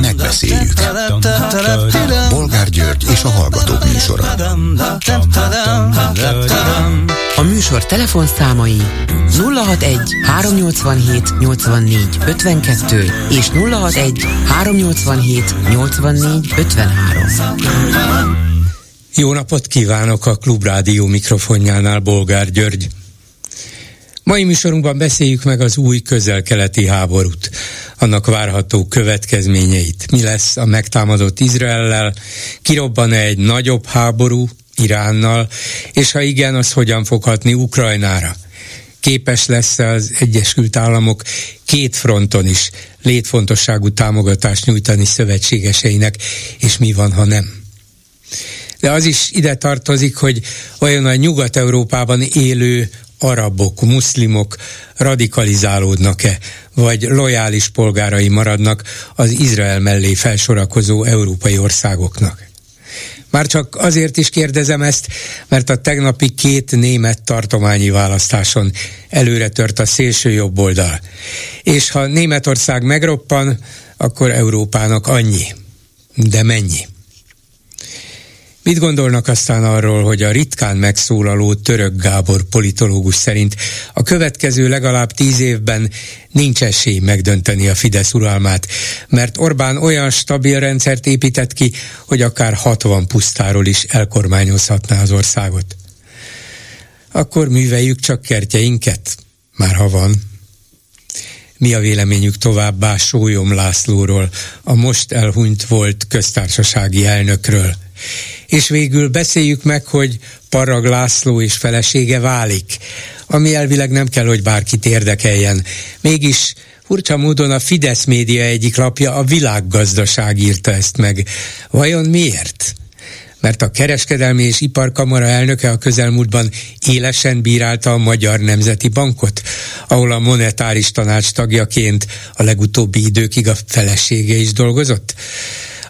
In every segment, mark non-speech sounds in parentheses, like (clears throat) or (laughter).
Megbeszéljük. Bolgár György és a Hallgatók műsora. A műsor telefonszámai 061 387 84 52 és 061 387 84 53. Jó napot kívánok a Klubrádió mikrofonjánál, Bolgár György. Mai műsorunkban beszéljük meg az új közel-keleti háborút, annak várható következményeit. Mi lesz a megtámadott Izraellel, kirobban-e egy nagyobb háború Iránnal, és ha igen, az hogyan fog hatni Ukrajnára? Képes lesz az Egyesült Államok két fronton is létfontosságú támogatást nyújtani szövetségeseinek, és mi van, ha nem? De az is ide tartozik, hogy vajon a Nyugat-Európában élő arabok, muszlimok radikalizálódnak-e, vagy lojális polgárai maradnak az Izrael mellé felsorakozó európai országoknak. Már csak azért is kérdezem ezt, mert a tegnapi két német tartományi választáson előre tört a szélső jobb oldal. És ha Németország megroppan, akkor Európának annyi. De mennyi? Mit gondolnak aztán arról, hogy a ritkán megszólaló török Gábor politológus szerint a következő legalább tíz évben nincs esély megdönteni a Fidesz uralmát, mert Orbán olyan stabil rendszert épített ki, hogy akár 60 pusztáról is elkormányozhatná az országot. Akkor műveljük csak kertjeinket, már ha van. Mi a véleményük továbbá Sólyom Lászlóról, a most elhunyt volt köztársasági elnökről? És végül beszéljük meg, hogy Parag László és felesége válik, ami elvileg nem kell, hogy bárkit érdekeljen. Mégis furcsa módon a Fidesz média egyik lapja a világgazdaság írta ezt meg. Vajon miért? mert a kereskedelmi és iparkamara elnöke a közelmúltban élesen bírálta a Magyar Nemzeti Bankot, ahol a monetáris tanács tagjaként a legutóbbi időkig a felesége is dolgozott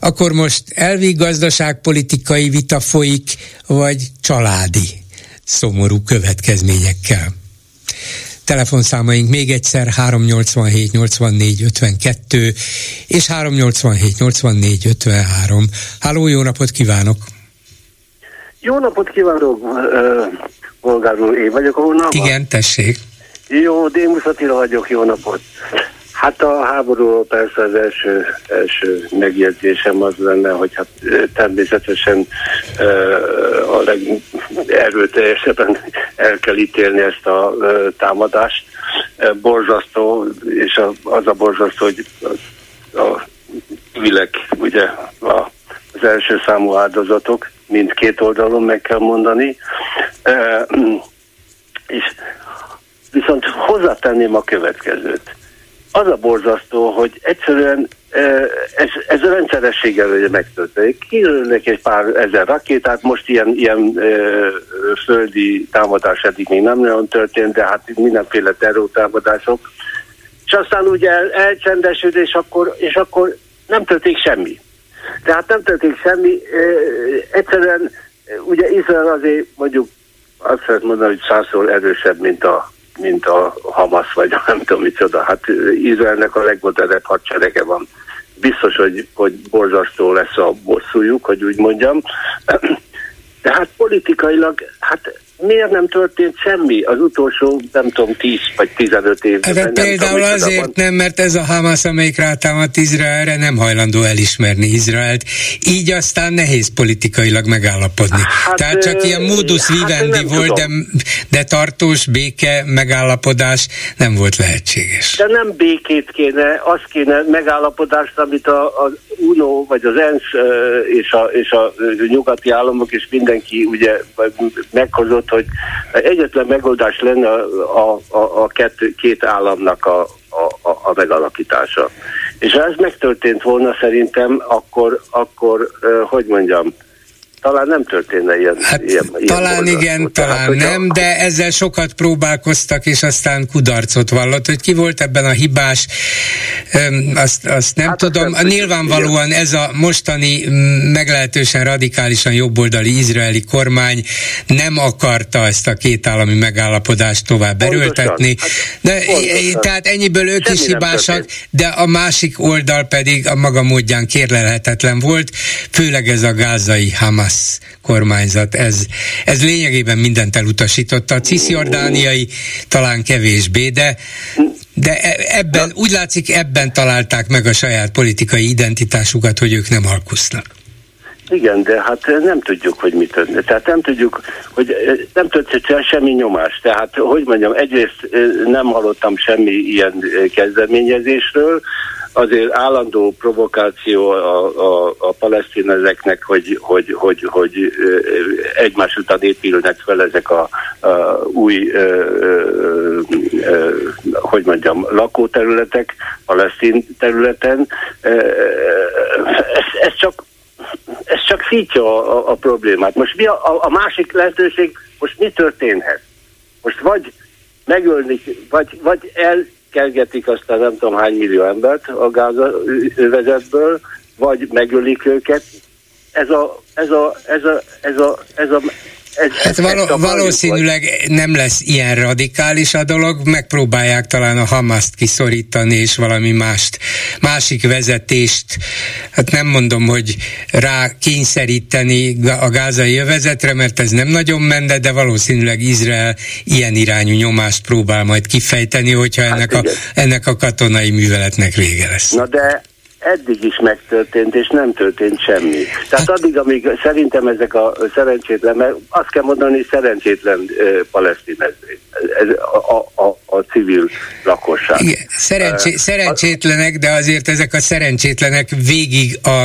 akkor most elvi gazdaságpolitikai vita folyik, vagy családi szomorú következményekkel. Telefonszámaink még egyszer 387 84 52 és 387 84 53. Háló, jó napot kívánok! Jó napot kívánok, Bolgár úr, én vagyok a vonalban. Igen, tessék. Jó, Démus Attila vagyok, jó napot. Hát a háborúról persze az első, első megjegyzésem az lenne, hogy hát természetesen a legerőteljesebben el kell ítélni ezt a támadást. Borzasztó, és az a borzasztó, hogy a civilek, ugye a, az első számú áldozatok, mindkét oldalon meg kell mondani. És viszont hozzátenném a következőt az a borzasztó, hogy egyszerűen ez, ez a rendszerességgel ugye megtörténik. Kilőnek egy pár ezer rakétát, most ilyen, ilyen földi támadás eddig még nem nagyon történt, de hát mindenféle terrortámadások. És aztán ugye el, elcsendesült, és akkor, és akkor nem történik semmi. Tehát nem történik semmi. Egyszerűen ugye Izrael azért mondjuk azt lehet mondani, hogy százszor erősebb, mint a mint a Hamas, vagy (laughs) nem tudom micsoda. Hát Izraelnek a legmodernebb hadserege van. Biztos, hogy, hogy borzasztó lesz a bosszújuk, hogy úgy mondjam. (clears throat) De hát politikailag, hát miért nem történt semmi az utolsó, nem tudom, 10 vagy 15 évben? Hát például tudom, azért van. nem, mert ez a Hamas, amelyik rátámadt Izraelre, nem hajlandó elismerni Izraelt, így aztán nehéz politikailag megállapodni. Hát, Tehát csak ilyen modus hát vivendi volt, de, de tartós béke megállapodás nem volt lehetséges. De nem békét kéne, az kéne megállapodást, amit a, az UNO, vagy az ENSZ és a, és a nyugati államok és mindenki ugye meghozott, hogy egyetlen megoldás lenne a, a, a kettő, két államnak a, a, a megalakítása. És ha ez megtörtént volna szerintem, akkor, akkor hogy mondjam, talán nem történne ilyen. Hát, ilyen, talán ilyen igen, Tehát, talán nem, a... de ezzel sokat próbálkoztak, és aztán kudarcot vallott, hogy ki volt ebben a hibás. azt, azt nem hát tudom. Azt Nyilvánvalóan igen. ez a mostani meglehetősen radikálisan jobboldali izraeli kormány nem akarta ezt a két állami megállapodást tovább erőltetni. Hát, de, pontosan. tehát ennyiből ők Semmi is hibásak, de a másik oldal pedig a maga módján kérlelhetetlen volt, főleg ez a gázai Hamas kormányzat. Ez, ez lényegében mindent elutasította. A cisziordániai talán kevésbé, de de e, ebben, úgy látszik, ebben találták meg a saját politikai identitásukat, hogy ők nem alkusznak. Igen, de hát nem tudjuk, hogy mit történt. Tehát nem tudjuk, hogy nem történt semmi nyomás. Tehát, hogy mondjam, egyrészt nem hallottam semmi ilyen kezdeményezésről, azért állandó provokáció a, a, a palesztinezeknek, hogy, hogy, hogy, hogy egymás után épülnek fel ezek a, a új, ö, ö, ö, hogy mondjam, lakóterületek palesztin területen. Ez, ez csak ez csak szítja a, a, a problémát. Most mi a, a, a másik lehetőség, most mi történhet? Most vagy megölni, vagy, vagy el kergetik aztán nem tudom hány millió embert a gázövezetből, vagy megölik őket. Ez a, ez a, ez a, ez a, ez a ez, hát való, valószínűleg vagy? nem lesz ilyen radikális a dolog, megpróbálják talán a Hamaszt kiszorítani, és valami mást, másik vezetést, hát nem mondom, hogy rá kényszeríteni a gázai övezetre, mert ez nem nagyon menne, de valószínűleg Izrael ilyen irányú nyomást próbál majd kifejteni, hogyha hát ennek, a, ennek a katonai műveletnek vége lesz. Na de eddig is megtörtént, és nem történt semmi. Tehát hát- addig, amíg szerintem ezek a szerencsétlen, mert azt kell mondani, szerencsétlen uh, palesztin ez, ez a, a, a civil lakosság. Igen, szerencsé, uh, szerencsétlenek, de azért ezek a szerencsétlenek végig a,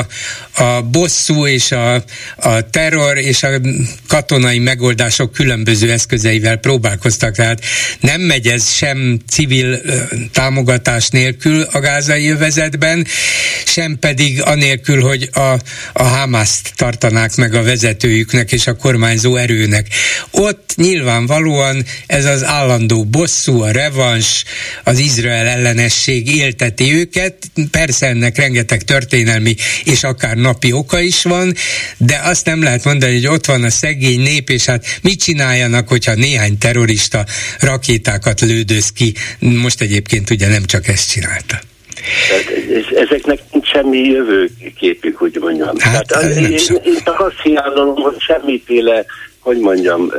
a bosszú és a, a terror és a katonai megoldások különböző eszközeivel próbálkoztak, tehát nem megy ez sem civil támogatás nélkül a gázai övezetben, sem pedig anélkül, hogy a, a Hamaszt tartanák meg a vezetőjüknek és a kormányzó erőnek. Ott nyilvánvalóan ez az állandó bosszú, a revans, az Izrael ellenesség élteti őket. Persze ennek rengeteg történelmi és akár napi oka is van, de azt nem lehet mondani, hogy ott van a szegény nép, és hát mit csináljanak, hogyha néhány terrorista rakétákat lődöz ki. Most egyébként ugye nem csak ezt csinálta. Tehát ezeknek nincs semmi jövőképük, hogy mondjam. Hát, Tehát én, én csak azt hiányolom, hogy semmiféle, hogy mondjam,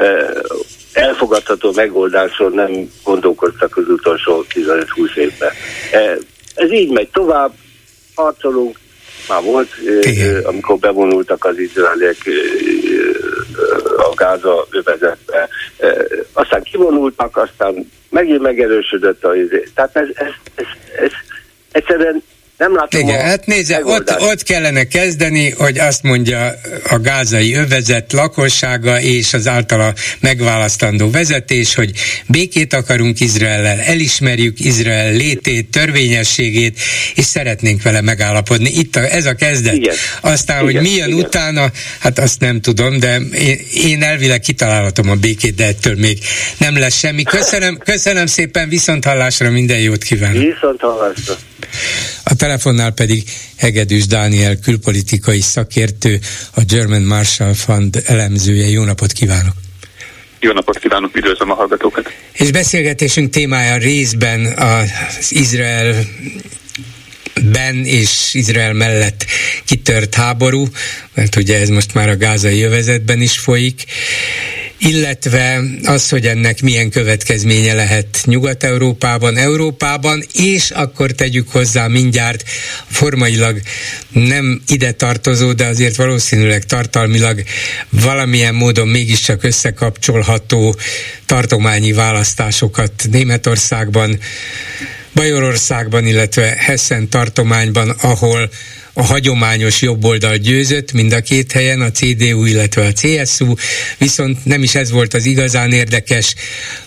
elfogadható megoldásról nem gondolkoztak az utolsó 15-20 évben. Ez így megy tovább, harcolunk, már volt, Igen. amikor bevonultak az izraeliek a Gáza övezetbe. Aztán kivonultak, aztán megint megerősödött a izé. Tehát ez, ez, ez, ez egyszerűen nem látom Igen, hát nézze, ott, ott kellene kezdeni, hogy azt mondja a gázai övezet lakossága és az általa megválasztandó vezetés, hogy békét akarunk Izraellel, elismerjük Izrael létét, törvényességét, és szeretnénk vele megállapodni. Itt a, ez a kezdet. Igen. Aztán, igen, hogy milyen igen. utána, hát azt nem tudom, de én, én elvileg kitalálhatom a békét, de ettől még nem lesz semmi. Köszönöm, köszönöm szépen, viszont hallásra minden jót kívánok. Viszont hallásra. A telefonnál pedig Hegedűs Dániel külpolitikai szakértő, a German Marshall Fund elemzője. Jó napot kívánok! Jó napot kívánok, üdvözlöm a hallgatókat! És beszélgetésünk témája részben az Izrael ben és Izrael mellett kitört háború, mert ugye ez most már a gázai jövezetben is folyik, illetve az, hogy ennek milyen következménye lehet Nyugat-Európában, Európában, és akkor tegyük hozzá mindjárt formailag nem ide tartozó, de azért valószínűleg tartalmilag valamilyen módon mégiscsak összekapcsolható tartományi választásokat Németországban, Bajorországban, illetve Hessen tartományban, ahol a hagyományos jobboldal győzött mind a két helyen, a CDU, illetve a CSU, viszont nem is ez volt az igazán érdekes,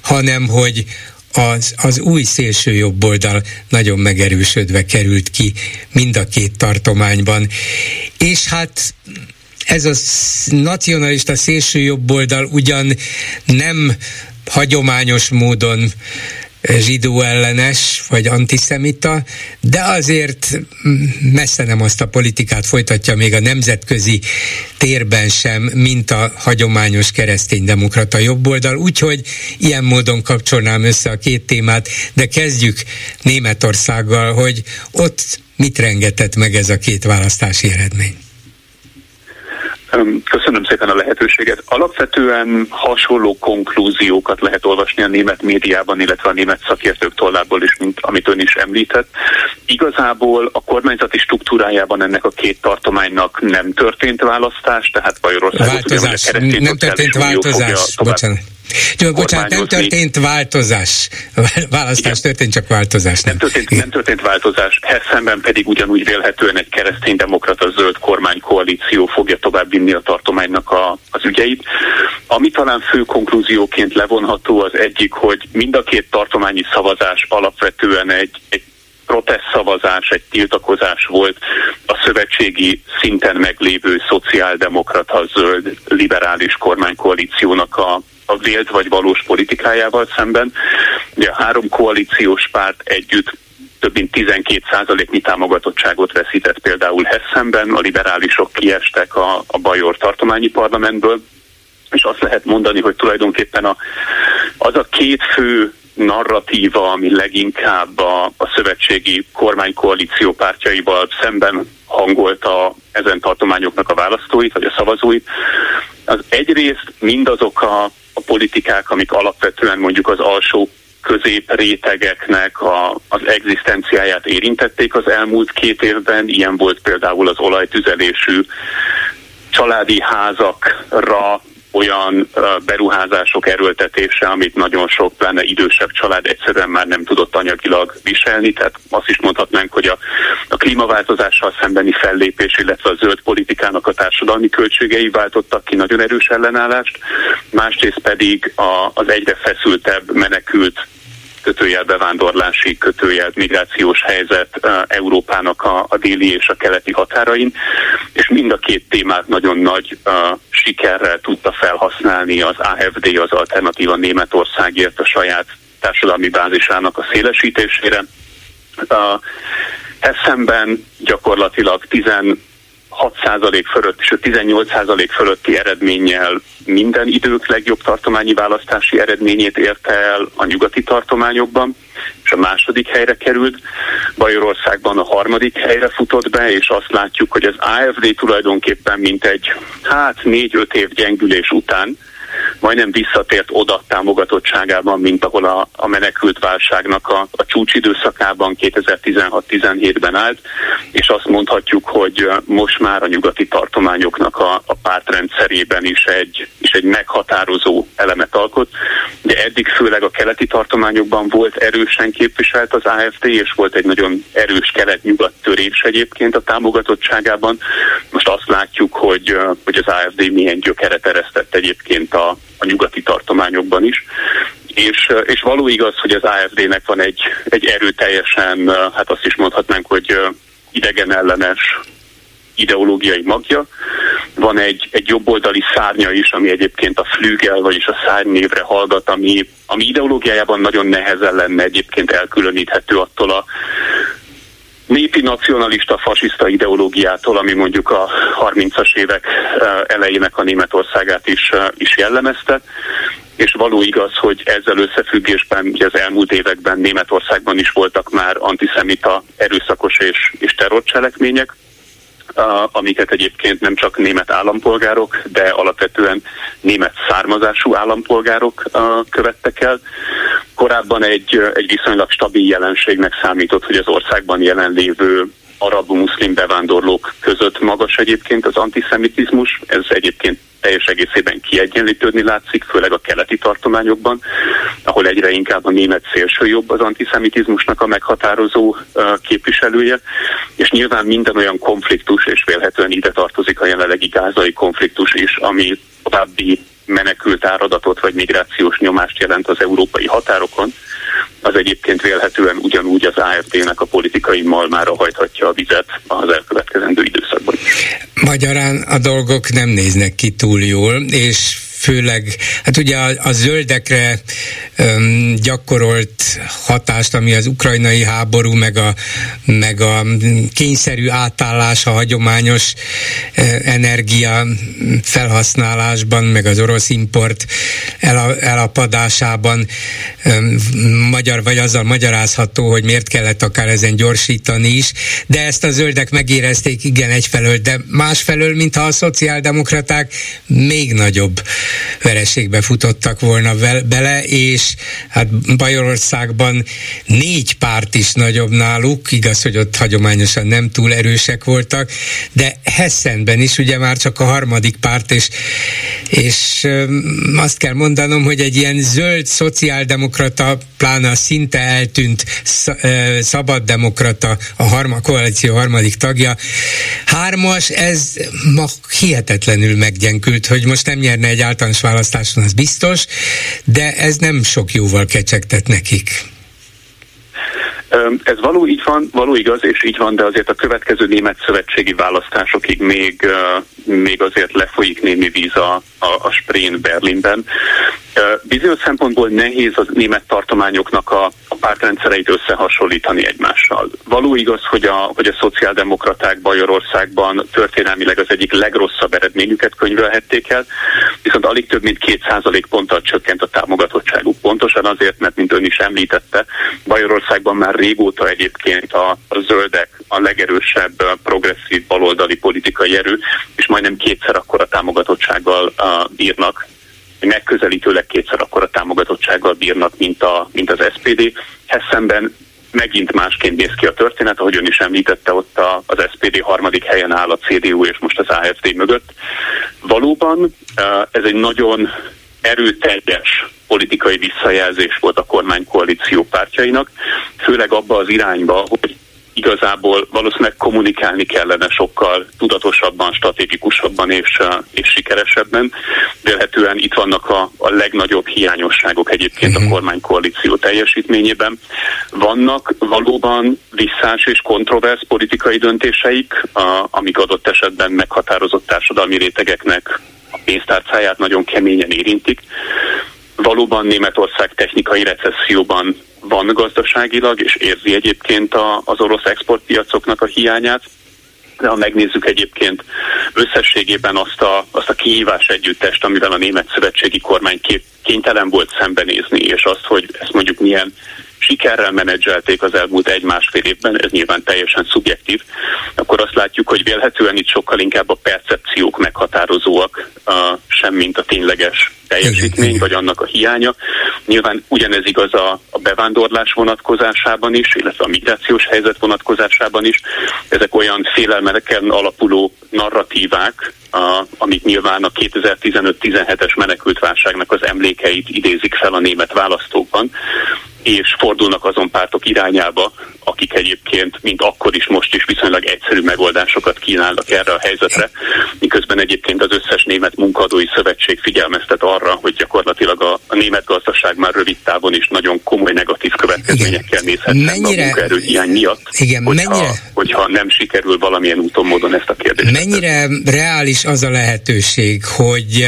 hanem hogy az, az új szélső jobboldal nagyon megerősödve került ki mind a két tartományban. És hát ez a nacionalista szélső jobboldal ugyan nem hagyományos módon zsidó ellenes, vagy antiszemita, de azért messze nem azt a politikát folytatja még a nemzetközi térben sem, mint a hagyományos kereszténydemokrata jobboldal, úgyhogy ilyen módon kapcsolnám össze a két témát, de kezdjük Németországgal, hogy ott mit rengetett meg ez a két választási eredmény. Köszönöm szépen a lehetőséget. Alapvetően hasonló konklúziókat lehet olvasni a német médiában, illetve a német szakértők tollából is, mint amit ön is említett. Igazából a kormányzati struktúrájában ennek a két tartománynak nem történt választás, tehát Bajorországot változás. Ugye, nem történt változás. Bocsánat. Jó, bocsánat, nem történt változás. Választás Igen. történt, csak változás nem. Nem történt, nem történt változás. Hessenben pedig ugyanúgy vélhetően egy kereszténydemokrata zöld kormánykoalíció fogja tovább vinni a tartománynak a, az ügyeit. Ami talán fő konklúzióként levonható az egyik, hogy mind a két tartományi szavazás alapvetően egy, egy protest szavazás, egy tiltakozás volt a szövetségi szinten meglévő szociáldemokrata zöld liberális kormánykoalíciónak a vélt vagy valós politikájával szemben. Ugye a három koalíciós párt együtt több mint 12 százaléknyi támogatottságot veszített például Hessenben, a liberálisok kiestek a, a Bajor tartományi parlamentből, és azt lehet mondani, hogy tulajdonképpen a, az a két fő narratíva, ami leginkább a, a szövetségi kormánykoalíció pártjaival szemben hangolta ezen tartományoknak a választóit, vagy a szavazóit, az egyrészt mindazok a, a politikák, amik alapvetően mondjuk az alsó középrétegeknek a, az egzisztenciáját érintették az elmúlt két évben. Ilyen volt például az olajtüzelésű családi házakra olyan beruházások erőltetése, amit nagyon sok, pláne idősebb család egyszerűen már nem tudott anyagilag viselni. Tehát azt is mondhatnánk, hogy a, a klímaváltozással szembeni fellépés, illetve a zöld politikának a társadalmi költségei váltottak ki nagyon erős ellenállást, másrészt pedig a, az egyre feszültebb menekült kötőjel bevándorlási, kötőjel migrációs helyzet Európának a, a déli és a keleti határain, és mind a két témát nagyon nagy uh, sikerrel tudta felhasználni az AFD, az Alternatíva Németországért a saját társadalmi bázisának a szélesítésére. Uh, Hessenben gyakorlatilag 10 6% fölött a 18% fölötti eredménnyel minden idők legjobb tartományi választási eredményét érte el a nyugati tartományokban, és a második helyre került. Bajorországban a harmadik helyre futott be, és azt látjuk, hogy az AFD tulajdonképpen mint egy hát 4-5 év gyengülés után majdnem visszatért oda támogatottságában, mint ahol a, a menekült válságnak a, a csúcsidőszakában 2016-17-ben állt, és azt mondhatjuk, hogy most már a nyugati tartományoknak a, a pártrendszerében is egy, is egy meghatározó elemet alkot. De eddig főleg a keleti tartományokban volt erősen képviselt az AFD, és volt egy nagyon erős kelet-nyugat törés egyébként a támogatottságában. Most azt látjuk, hogy, hogy az AFD milyen gyökeret eresztett egyébként a, a nyugati tartományokban is. És, és való igaz, hogy az AFD-nek van egy, egy erőteljesen, hát azt is mondhatnánk, hogy idegen ellenes ideológiai magja. Van egy, egy jobboldali szárnya is, ami egyébként a flügel, vagyis a szárny névre hallgat, ami, ami ideológiájában nagyon nehezen lenne egyébként elkülöníthető attól a népi nacionalista, fasiszta ideológiától, ami mondjuk a 30-as évek elejének a Németországát is, is jellemezte. És való igaz, hogy ezzel összefüggésben ugye az elmúlt években Németországban is voltak már antiszemita erőszakos és, és terrorcselekmények, amiket egyébként nem csak német állampolgárok, de alapvetően német származású állampolgárok követtek el. Korábban egy, egy viszonylag stabil jelenségnek számított, hogy az országban jelenlévő arab-muszlim bevándorlók között magas egyébként az antiszemitizmus. Ez egyébként teljes egészében kiegyenlítődni látszik, főleg a keleti tartományokban, ahol egyre inkább a német jobb az antiszemitizmusnak a meghatározó képviselője, és nyilván minden olyan konfliktus, és vélhetően ide tartozik a jelenlegi gázai konfliktus is, ami további menekült áradatot vagy migrációs nyomást jelent az európai határokon, az egyébként vélhetően ugyanúgy az AFD-nek a politikai malmára hajthatja a vizet az elkövetkezendő időszakban. Magyarán a dolgok nem néznek ki túl jól, és főleg, hát ugye a, a zöldekre um, gyakorolt hatást, ami az ukrajnai háború, meg a, meg a kényszerű átállás a hagyományos uh, energia felhasználásban, meg az orosz import el, elapadásában. Um, magyar, vagy azzal magyarázható, hogy miért kellett akár ezen gyorsítani is, de ezt a zöldek megérezték, igen, egyfelől, de másfelől, mintha a szociáldemokraták még nagyobb vereségbe futottak volna bele, és hát Bajorországban négy párt is nagyobb náluk, igaz, hogy ott hagyományosan nem túl erősek voltak, de Hessenben is ugye már csak a harmadik párt, és, és azt kell mondanom, hogy egy ilyen zöld szociáldemokrata, pláne a szinte eltűnt szabaddemokrata, a harma, koalíció harmadik tagja, hármas, ez ma hihetetlenül meggyengült, hogy most nem nyerne egy választáson, az biztos, de ez nem sok jóval kecsegtet nekik. Ez való így van, való igaz, és így van, de azért a következő német szövetségi választásokig még, még azért lefolyik némi víz a, a, a Sprén Berlinben. Bizonyos szempontból nehéz a német tartományoknak a pártrendszereit összehasonlítani egymással. Való igaz, hogy a, hogy a szociáldemokraták Bajorországban történelmileg az egyik legrosszabb eredményüket könyvelhették el, viszont alig több mint két százalék ponttal csökkent a támogatottságuk. Pontosan azért, mert mint ön is említette, Bajorországban már régóta egyébként a, a zöldek a legerősebb progresszív baloldali politikai erő, és majdnem kétszer akkora támogatottsággal uh, bírnak, megközelítőleg kétszer akkora támogatottsággal bírnak, mint, a, mint az SPD. Hessenben megint másként néz ki a történet, ahogy ön is említette, ott a, az SPD harmadik helyen áll a CDU és most az AFD mögött. Valóban ez egy nagyon erőteljes politikai visszajelzés volt a kormánykoalíció pártjainak, főleg abba az irányba, hogy igazából valószínűleg kommunikálni kellene sokkal tudatosabban, stratégikusabban és, és sikeresebben. Vélhetően itt vannak a, a legnagyobb hiányosságok egyébként uh-huh. a mhm. kormánykoalíció teljesítményében. Vannak valóban visszás és kontroversz politikai döntéseik, a, amik adott esetben meghatározott társadalmi rétegeknek a pénztárcáját nagyon keményen érintik. Valóban Németország technikai recesszióban van gazdaságilag, és érzi egyébként a, az orosz exportpiacoknak a hiányát. De ha megnézzük egyébként összességében azt a, azt a kihívás együttest, amivel a német szövetségi kormány kép, kénytelen volt szembenézni, és azt, hogy ezt mondjuk milyen sikerrel menedzselték az elmúlt egy-másfél évben, ez nyilván teljesen szubjektív, akkor azt látjuk, hogy vélhetően itt sokkal inkább a percepciók meghatározóak, sem mint a tényleges teljesítmény, vagy annak a hiánya. Nyilván ugyanez igaz a, a bevándorlás vonatkozásában is, illetve a migrációs helyzet vonatkozásában is. Ezek olyan félelmeken alapuló narratívák, a, amik nyilván a 2015-17-es menekültválságnak az emlékeit idézik fel a német választókban, és fordulnak azon pártok irányába, akik egyébként, mint akkor is, most is viszonylag egyszerű megoldásokat kínálnak erre a helyzetre, miközben egyébként az összes német munkadói szövetség figyelmeztet arra, hogy gyakorlatilag a, a német gazdaság már rövid távon is nagyon komoly negatív következményekkel nézhet mennyire, a munkaerőhiány miatt, igen, hogyha, mennyire, hogyha nem sikerül valamilyen úton, módon ezt a kérdést. Mennyire reális az a lehetőség, hogy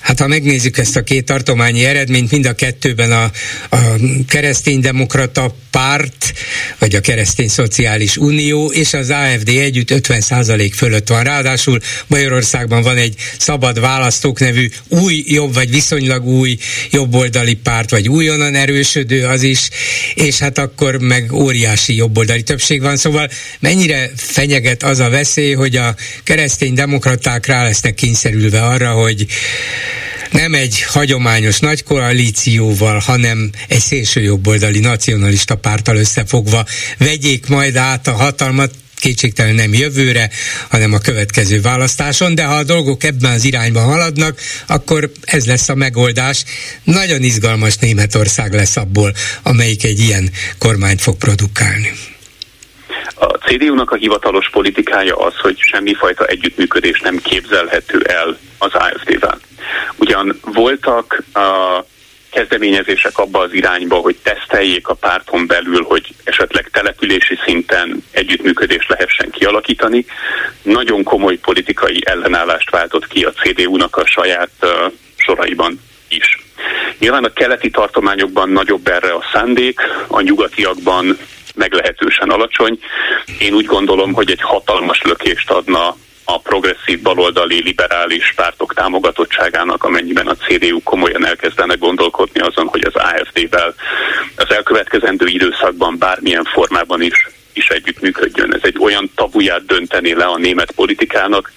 hát ha megnézzük ezt a két tartományi eredményt, mind a kettőben a, a kereszténydemokrata párt, vagy a keresztény szociális unió, és az AFD együtt 50% fölött van. Ráadásul Magyarországban van egy szabad választók nevű új, jobb vagy viszonylag új jobboldali párt, vagy újonnan erősödő az is, és hát akkor meg óriási jobboldali többség van. Szóval mennyire fenyeget az a veszély, hogy a keresztény demokraták rá lesznek kényszerülve arra, hogy nem egy hagyományos nagy koalícióval, hanem egy szélsőjobboldali nacionalista pártal összefogva vegyék majd át a hatalmat, kétségtelen nem jövőre, hanem a következő választáson, de ha a dolgok ebben az irányban haladnak, akkor ez lesz a megoldás. Nagyon izgalmas Németország lesz abból, amelyik egy ilyen kormányt fog produkálni. A CDU-nak a hivatalos politikája az, hogy semmifajta együttműködés nem képzelhető el az AFD-vel. Ugyan voltak a kezdeményezések abba az irányba, hogy teszteljék a párton belül, hogy esetleg települési szinten együttműködést lehessen kialakítani. Nagyon komoly politikai ellenállást váltott ki a CDU-nak a saját soraiban is. Nyilván a keleti tartományokban nagyobb erre a szándék, a nyugatiakban meglehetősen alacsony. Én úgy gondolom, hogy egy hatalmas lökést adna a progresszív baloldali liberális pártok támogatottságának, amennyiben a CDU komolyan elkezdene gondolkodni azon, hogy az AFD-vel az elkövetkezendő időszakban bármilyen formában is is együttműködjön. Ez egy olyan tabuját dönteni le a német politikának,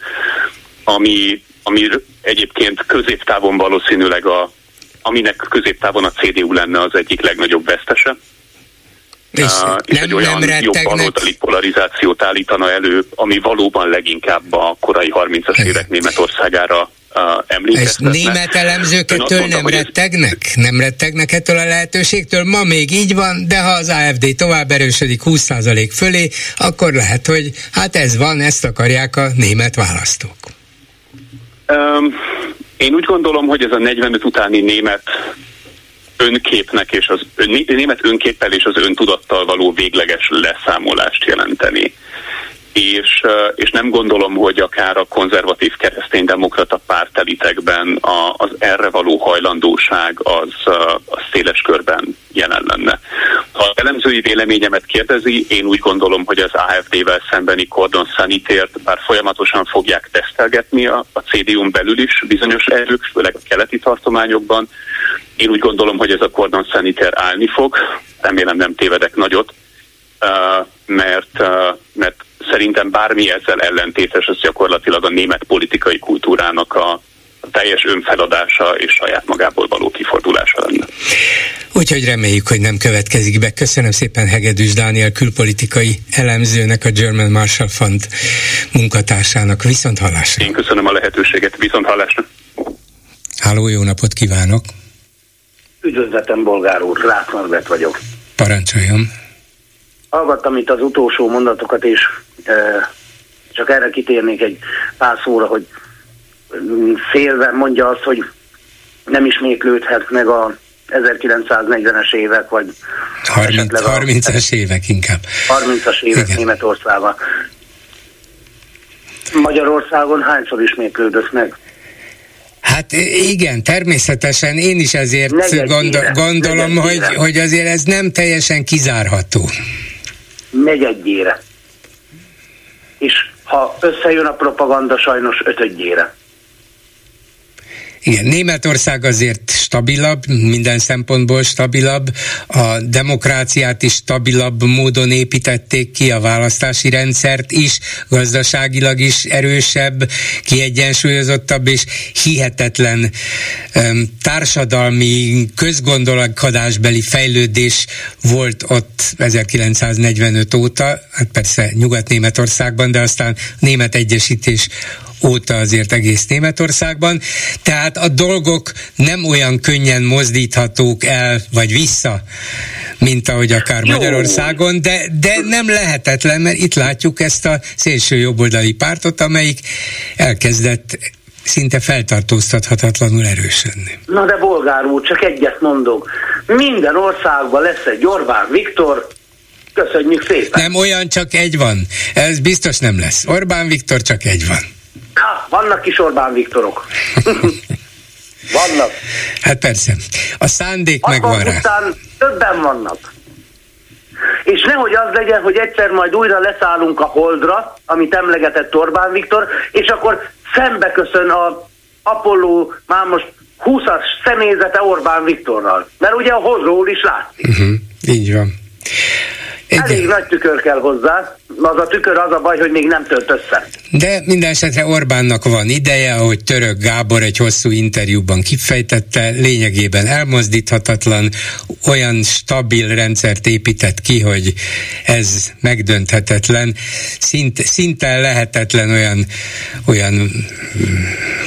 ami, ami egyébként középtávon valószínűleg a, aminek középtávon a CDU lenne az egyik legnagyobb vesztese. És, uh, és nem, egy olyan nem jobb baloldali polarizációt állítana elő, ami valóban leginkább a korai 30-as évek Németországára uh, És német elemzők ettől nem rettegnek? Nem rettegnek ettől a lehetőségtől? Ma még így van, de ha az AFD tovább erősödik 20% fölé, akkor lehet, hogy hát ez van, ezt akarják a német választók. Um, én úgy gondolom, hogy ez a 45 utáni német önképnek és az német önképpel és az öntudattal való végleges leszámolást jelenteni és, és nem gondolom, hogy akár a konzervatív kereszténydemokrata pártelitekben az erre való hajlandóság az, az széles körben jelen lenne. Ha a elemzői véleményemet kérdezi, én úgy gondolom, hogy az AFD-vel szembeni kordon szanitért, bár folyamatosan fogják tesztelgetni a, a CDU-n belül is bizonyos erők, főleg a keleti tartományokban, én úgy gondolom, hogy ez a kordon szanitér állni fog, remélem nem tévedek nagyot, mert, mert szerintem bármi ezzel ellentétes, az gyakorlatilag a német politikai kultúrának a, teljes önfeladása és saját magából való kifordulása lenne. Úgyhogy reméljük, hogy nem következik be. Köszönöm szépen Hegedűs Dániel külpolitikai elemzőnek, a German Marshall Fund munkatársának. Viszont hallásra. Én köszönöm a lehetőséget. Viszont hallásra. Háló, jó napot kívánok! Üdvözletem, bolgár úr, Rácz vagyok. Parancsoljon! Hallgattam itt az utolsó mondatokat, és csak erre kitérnék egy pár szóra, hogy mm, félve mondja azt, hogy nem ismétlődhet meg a 1940-es évek, vagy 30, 30-as évek inkább. 30-as évek Igen. Németországban. Magyarországon hányszor ismétlődött meg? Hát igen, természetesen én is ezért gondol, gondolom, hogy, hogy azért ez nem teljesen kizárható. Negyedjére és ha összejön a propaganda, sajnos ötödjére. Igen, Németország azért stabilabb, minden szempontból stabilabb, a demokráciát is stabilabb módon építették ki, a választási rendszert is, gazdaságilag is erősebb, kiegyensúlyozottabb és hihetetlen um, társadalmi közgondolkodásbeli fejlődés volt ott 1945 óta, hát persze Nyugat-Németországban, de aztán német egyesítés óta azért egész Németországban, tehát a dolgok nem olyan könnyen mozdíthatók el vagy vissza, mint ahogy akár Jó. Magyarországon, de, de nem lehetetlen, mert itt látjuk ezt a szélső jobboldali pártot, amelyik elkezdett szinte feltartóztathatatlanul erősödni. Na de bolgár úr, csak egyet mondok. Minden országban lesz egy Orbán Viktor, Köszönjük szépen. Nem olyan, csak egy van. Ez biztos nem lesz. Orbán Viktor csak egy van. Ha, vannak kis Orbán Viktorok. (laughs) vannak. Hát persze. A szándék meg van rá. Után többen vannak. És nehogy az legyen, hogy egyszer majd újra leszállunk a holdra, amit emlegetett Orbán Viktor, és akkor szembe köszön a Apollo már most 20-as személyzete Orbán Viktorral. Mert ugye a hozról is látszik. Uh-huh. Így van. Igen. Elég nagy tükör kell hozzá, az a tükör az a baj, hogy még nem tört össze. De minden esetre Orbánnak van ideje, ahogy Török Gábor egy hosszú interjúban kifejtette, lényegében elmozdíthatatlan, olyan stabil rendszert épített ki, hogy ez megdönthetetlen, szint, szinte lehetetlen olyan, olyan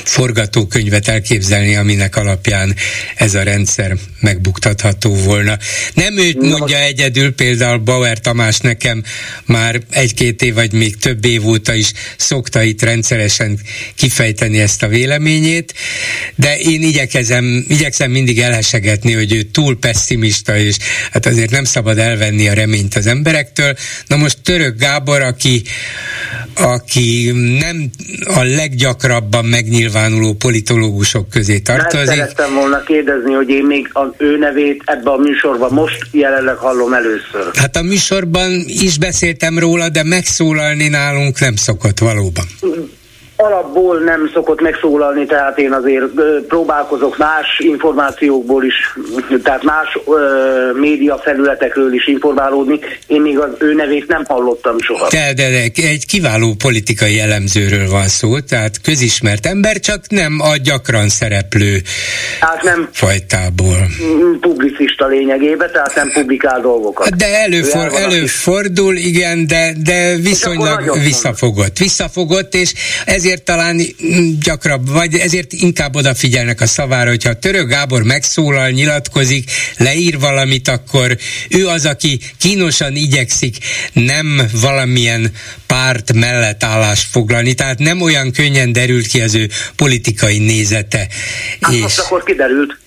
forgatókönyvet elképzelni, aminek alapján ez a rendszer megbuktatható volna. Nem őt mondja egyedül, például Bauer Tamás nekem már egy-két év, vagy még több év óta is szokta itt rendszeresen kifejteni ezt a véleményét, de én igyekezem, igyekszem mindig elhesegetni, hogy ő túl pessimista, és hát azért nem szabad elvenni a reményt az emberektől. Na most Török Gábor, aki aki nem a leggyakrabban megnyilvánuló politológusok közé tartozik. Mert szerettem volna kérdezni, hogy én még az ő nevét ebbe a műsorban most jelenleg hallom először. Hát a műsorban is beszéltem róla, de megszólalni nálunk nem szokott valóban alapból nem szokott megszólalni, tehát én azért próbálkozok más információkból is, tehát más ö, média felületekről is informálódni. Én még az ő nevét nem hallottam soha. De, de, de egy kiváló politikai elemzőről van szó, tehát közismert ember, csak nem a gyakran szereplő hát nem fajtából. Publicista lényegében, tehát nem publikál dolgokat. De előfor, előfordul, igen, de, de viszonylag visszafogott. Visszafogott, és ezért ezért talán gyakrabb, vagy ezért inkább odafigyelnek a szavára, hogyha Török Gábor megszólal, nyilatkozik, leír valamit, akkor ő az, aki kínosan igyekszik nem valamilyen párt mellett állást foglalni, tehát nem olyan könnyen derült ki az ő politikai nézete. Hát és... most akkor kiderült.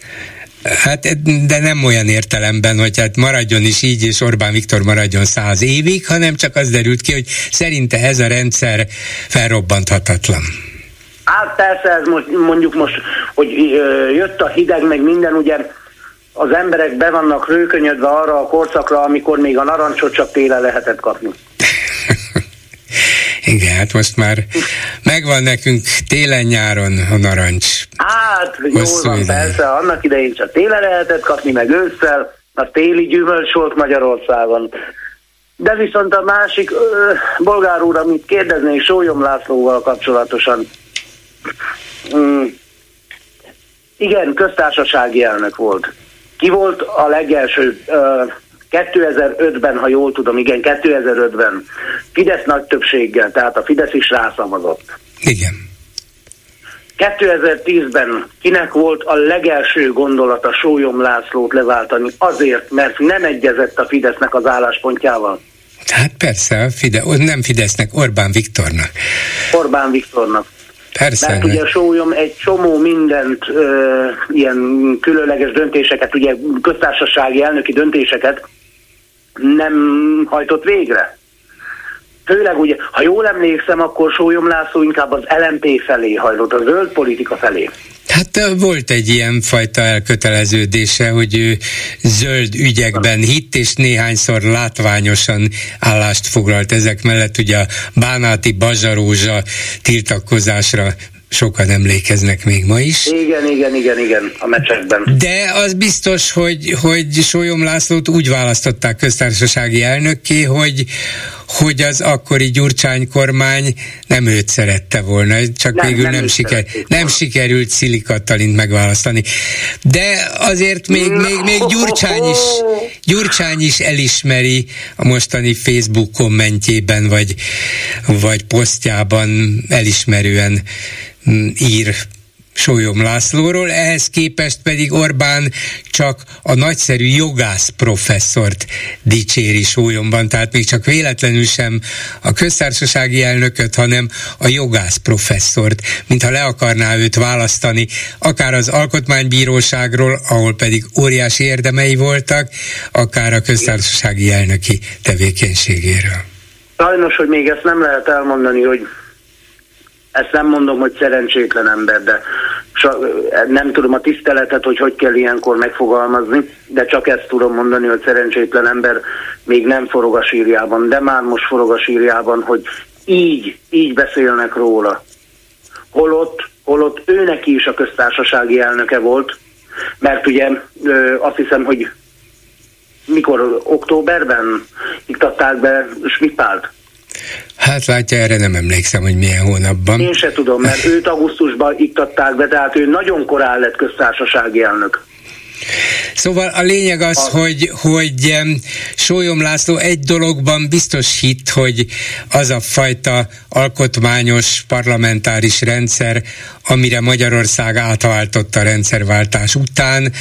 Hát, de nem olyan értelemben, hogy hát maradjon is így, és Orbán Viktor maradjon száz évig, hanem csak az derült ki, hogy szerinte ez a rendszer felrobbanthatatlan. Hát persze, ez most, mondjuk most, hogy jött a hideg, meg minden, ugye az emberek be vannak rőkönyödve arra a korszakra, amikor még a narancsot csak télen lehetett kapni. (laughs) Igen, hát most már megvan nekünk télen-nyáron a narancs. Hát, jó van, ide. persze, annak idején csak télen lehetett kapni, meg ősszel, a téli gyümölcs volt Magyarországon. De viszont a másik, ö, bolgár úr, amit kérdeznék Sólyom Lászlóval kapcsolatosan. Mm, igen, köztársasági elnök volt. Ki volt a legelső ö, 2005-ben, ha jól tudom, igen, 2005-ben Fidesz nagy többséggel, tehát a Fidesz is rászavazott. Igen. 2010-ben kinek volt a legelső gondolata Sólyom Lászlót leváltani azért, mert nem egyezett a Fidesznek az álláspontjával? Hát persze, Fide, nem Fidesznek, Orbán Viktornak. Orbán Viktornak. Persze. Mert ugye Sólyom egy csomó mindent, ö, ilyen különleges döntéseket, ugye köztársasági elnöki döntéseket nem hajtott végre. Főleg ugye, ha jól emlékszem, akkor Sólyom László inkább az LMP felé hajlott, a zöld politika felé. Hát volt egy ilyen fajta elköteleződése, hogy ő zöld ügyekben hitt, és néhányszor látványosan állást foglalt ezek mellett. Ugye a Bánáti Bazsarózsa tiltakozásra sokan emlékeznek még ma is. Igen, igen, igen, igen, a meccsekben. De az biztos, hogy, hogy Sólyom Lászlót úgy választották köztársasági elnökké, hogy, hogy az akkori Gyurcsány kormány nem őt szerette volna, csak nem, végül nem, nem, siker, nem sikerült Szili Katalint megválasztani. De azért még, még, még Gyurcsány, is, Gyurcsány is elismeri a mostani Facebook kommentjében, vagy, vagy posztjában elismerően ír Sólyom Lászlóról, ehhez képest pedig Orbán csak a nagyszerű jogász professzort dicséri Sólyomban, tehát még csak véletlenül sem a köztársasági elnököt, hanem a jogász professzort, mintha le akarná őt választani, akár az alkotmánybíróságról, ahol pedig óriási érdemei voltak, akár a köztársasági elnöki tevékenységéről. Sajnos, hogy még ezt nem lehet elmondani, hogy ezt nem mondom, hogy szerencsétlen ember, de nem tudom a tiszteletet, hogy hogy kell ilyenkor megfogalmazni, de csak ezt tudom mondani, hogy szerencsétlen ember még nem forog a sírjában, de már most forog a sírjában, hogy így, így beszélnek róla. Holott, holott ő neki is a köztársasági elnöke volt, mert ugye azt hiszem, hogy mikor októberben iktatták be Schmidt-Pált. Hát látja, erre nem emlékszem, hogy milyen hónapban. Én se tudom, mert őt augusztusban iktatták be, tehát ő nagyon korán lett köztársasági elnök. Szóval a lényeg az, hogy, hogy Sólyom László egy dologban biztos hitt, hogy az a fajta alkotmányos parlamentáris rendszer, amire Magyarország átváltott a rendszerváltás után,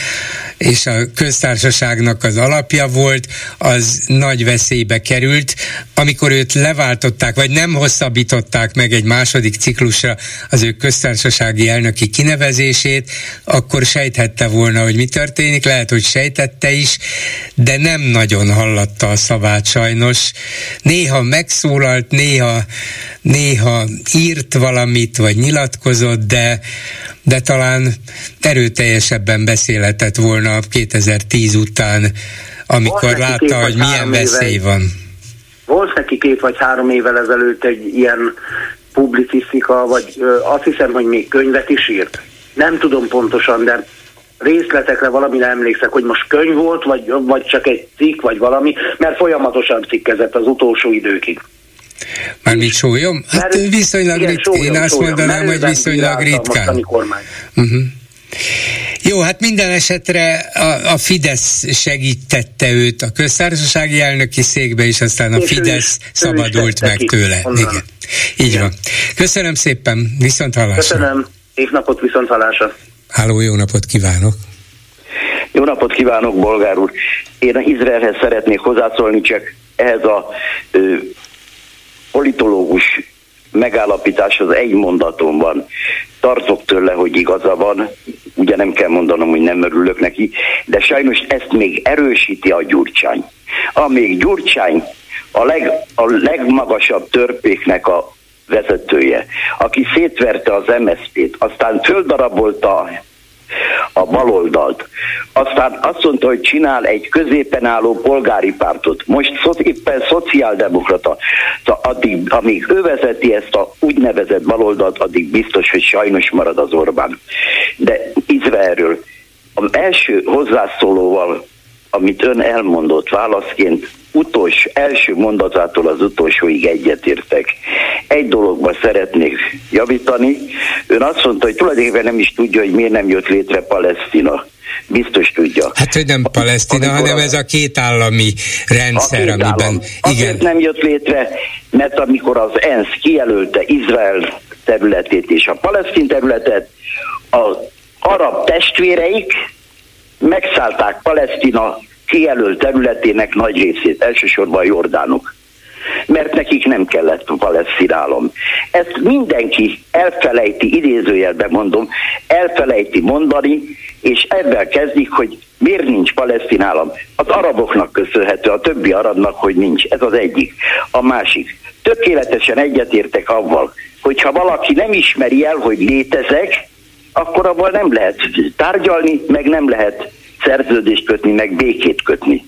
és a köztársaságnak az alapja volt, az nagy veszélybe került. Amikor őt leváltották, vagy nem hosszabbították meg egy második ciklusra az ő köztársasági elnöki kinevezését, akkor sejthette volna, hogy mi történik. Lehet hogy sejtette is, de nem nagyon hallatta a szavát sajnos. Néha megszólalt, néha, néha írt valamit, vagy nyilatkozott, de, de talán erőteljesebben beszélhetett volna 2010 után, amikor látta, hogy milyen veszély van. Volt neki két vagy három évvel ezelőtt egy ilyen publicisztika, vagy ö, azt hiszem, hogy még könyvet is írt. Nem tudom pontosan, de részletekre valamire emlékszek, hogy most könyv volt, vagy, vagy csak egy cikk, vagy valami, mert folyamatosan cikkezett az utolsó időkig. Mármint sólyom? Hát mert, viszonylag ritkán. Én azt sólyom, mondanám, hogy viszonylag ritkán. Uh-huh. Jó, hát minden esetre a, a Fidesz segítette őt a köztársasági elnöki székbe, és aztán a és Fidesz is, szabadult meg ki, tőle. Igen. Így Igen. van. Köszönöm szépen, viszont hallásra. Köszönöm, és napot viszont hallásra. Háló, jó napot kívánok! Jó napot kívánok, bolgár úr! Én Izraelhez szeretnék hozzászólni, csak ehhez a ö, politológus megállapításhoz egy mondatom van. Tartok tőle, hogy igaza van, ugye nem kell mondanom, hogy nem örülök neki, de sajnos ezt még erősíti a Gyurcsány. Amíg Gyurcsány a, leg, a legmagasabb törpéknek a vezetője, aki szétverte az MSZP-t, aztán földarabolta a baloldalt. Aztán azt mondta, hogy csinál egy középen álló polgári pártot. Most éppen szociáldemokrata. Addig, amíg ő vezeti ezt a úgynevezett baloldalt, addig biztos, hogy sajnos marad az Orbán. De Izraelről az első hozzászólóval, amit ön elmondott válaszként, utolsó, első mondatától az utolsóig egyetértek. Egy dologban szeretnék javítani. Ön azt mondta, hogy tulajdonképpen nem is tudja, hogy miért nem jött létre Palesztina. Biztos tudja. Hát, hogy nem Palesztina, Amikor hanem a... ez a két állami rendszer, két amiben... Állam. Igen. nem jött létre, mert amikor az ENSZ kijelölte Izrael területét és a palesztin területet, az arab testvéreik megszállták Palesztina kijelölt területének nagy részét, elsősorban a jordánok mert nekik nem kellett palesztin állam. Ezt mindenki elfelejti, idézőjelben mondom, elfelejti mondani, és ebben kezdik, hogy miért nincs palesztin állam. Az araboknak köszönhető, a többi arabnak, hogy nincs. Ez az egyik. A másik. Tökéletesen egyetértek avval, hogyha valaki nem ismeri el, hogy létezek, akkor abban nem lehet tárgyalni, meg nem lehet szerződést kötni, meg békét kötni.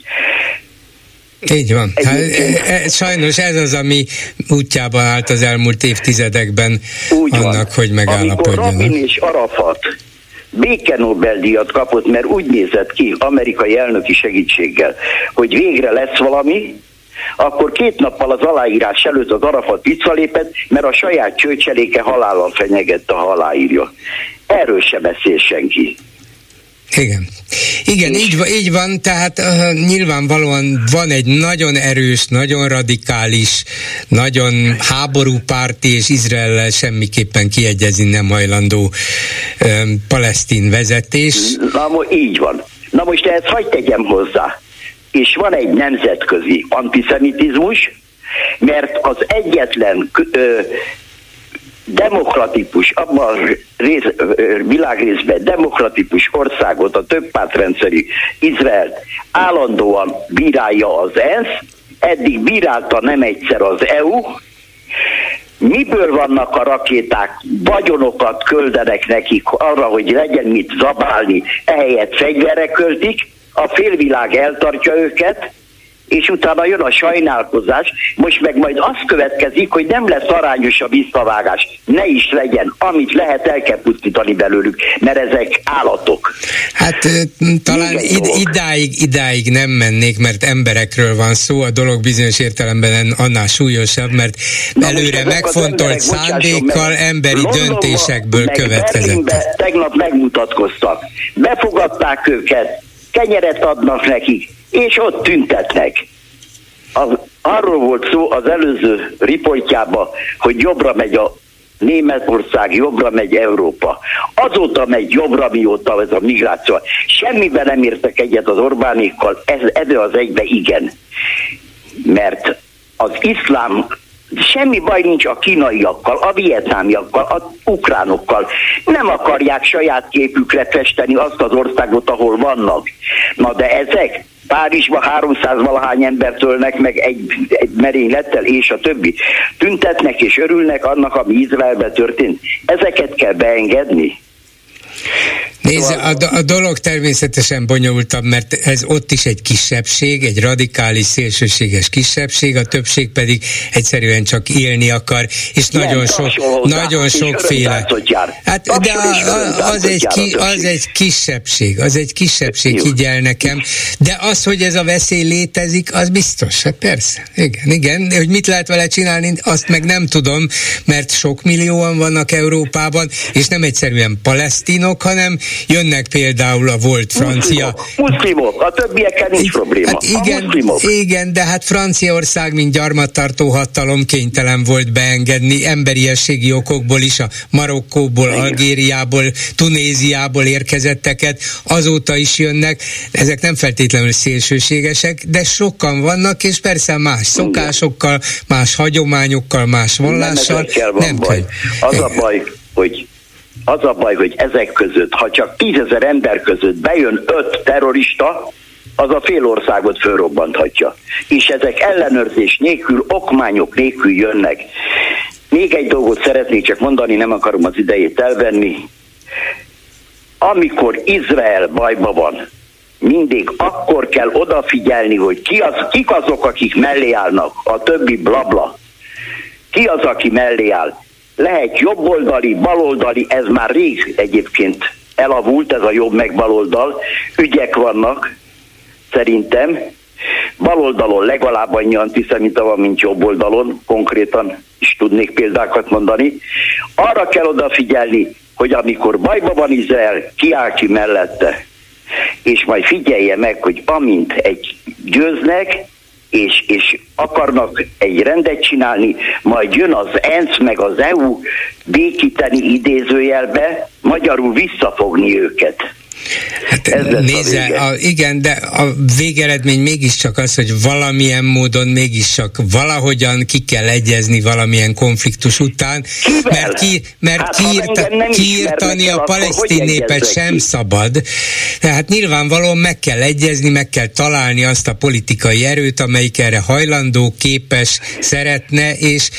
Így van. Hát, e, e, sajnos ez az, ami útjában állt az elmúlt évtizedekben Úgy annak, van. hogy megállapodjanak. Amikor Rabin és Arafat béke Nobel-díjat kapott, mert úgy nézett ki amerikai elnöki segítséggel, hogy végre lesz valami, akkor két nappal az aláírás előtt az Arafat visszalépett, mert a saját csőcseléke halállal fenyegette, a aláírja. Erről se beszél senki. Igen. Igen, így, így van, tehát uh, nyilvánvalóan van egy nagyon erős, nagyon radikális, nagyon háborúpárti és Izrael semmiképpen kiegyezni nem hajlandó um, palesztin vezetés. Na, így van. Na most ehhez hagyd tegyem hozzá. És van egy nemzetközi antiszemitizmus, mert az egyetlen ö, demokratikus, abban a rész, világrészben demokratikus országot, a többpártrendszeri Izrael állandóan bírálja az ENSZ, eddig bírálta nem egyszer az EU, miből vannak a rakéták, vagyonokat küldenek nekik arra, hogy legyen mit zabálni, ehelyett fegyverek költik, a félvilág eltartja őket, és utána jön a sajnálkozás, most meg majd az következik, hogy nem lesz arányos a visszavágás. Ne is legyen, amit lehet, el kell pusztítani belőlük, mert ezek állatok. Hát talán id- idáig, idáig nem mennék, mert emberekről van szó, a dolog bizonyos értelemben annál súlyosabb, mert Na előre megfontolt szándékkal meg, emberi Londonba, döntésekből következett. Tegnap megmutatkoztak, befogadták őket, kenyeret adnak nekik, és ott tüntetnek. Az, arról volt szó az előző riportjában, hogy jobbra megy a Németország, jobbra megy Európa. Azóta megy jobbra, mióta ez a migráció. Semmiben nem értek egyet az Orbánékkal, ez, ez az egybe igen. Mert az iszlám semmi baj nincs a kínaiakkal, a vietnámiakkal, a ukránokkal. Nem akarják saját képükre festeni azt az országot, ahol vannak. Na de ezek Párizsban 300 valahány embert ölnek meg egy, egy merénylettel, és a többi. Tüntetnek és örülnek annak, ami Izraelben történt. Ezeket kell beengedni. Nézd, a, a dolog természetesen bonyolultabb, mert ez ott is egy kisebbség, egy radikális, szélsőséges kisebbség, a többség pedig egyszerűen csak élni akar, és Igen, nagyon sok, nagyon sokféle. Hát, de a, a, az, egy ki, az egy kisebbség, az egy kisebbség, higgyel nekem, de az, hogy ez a veszély létezik, az biztos, hát persze, igen, igen, hogy mit lehet vele csinálni, azt meg nem tudom, mert sok millióan vannak Európában, és nem egyszerűen palesztinok, hanem jönnek például a volt francia... Muszlimok, muszlimok a többiekkel nincs probléma. Hát igen, igen, de hát Franciaország, mint gyarmattartó hatalom kénytelen volt beengedni emberiességi okokból is a Marokkóból, igen. Algériából, Tunéziából érkezetteket, azóta is jönnek. Ezek nem feltétlenül szélsőségesek, de sokan vannak, és persze más szokásokkal, más hagyományokkal, más vallással. Nem, nem baj. Az a baj, hogy az a baj, hogy ezek között, ha csak tízezer ember között bejön öt terrorista, az a fél országot fölrobbanthatja. És ezek ellenőrzés nélkül, okmányok nélkül jönnek. Még egy dolgot szeretnék csak mondani, nem akarom az idejét elvenni. Amikor Izrael bajba van, mindig akkor kell odafigyelni, hogy ki az, kik azok, akik mellé állnak, a többi blabla. Ki az, aki mellé áll? Lehet jobboldali, baloldali, ez már rég egyébként elavult, ez a jobb meg baloldal, ügyek vannak, szerintem. Baloldalon legalább annyi antiszemita van, mint jobb oldalon, konkrétan is tudnék példákat mondani. Arra kell odafigyelni, hogy amikor bajba van Izrael, kiáll ki mellette. És majd figyelje meg, hogy amint egy győznek, és, és akarnak egy rendet csinálni, majd jön az ENSZ meg az EU békíteni idézőjelbe, magyarul visszafogni őket. Hát nézze, a, a, igen, de a végeredmény mégiscsak az, hogy valamilyen módon mégiscsak valahogyan ki kell egyezni valamilyen konfliktus után, Kivel? mert, ki, mert hát, kiírta, kiírtani a palesztin népet sem ki? szabad. Tehát nyilvánvalóan meg kell egyezni, meg kell találni azt a politikai erőt, amelyik erre hajlandó, képes, szeretne, és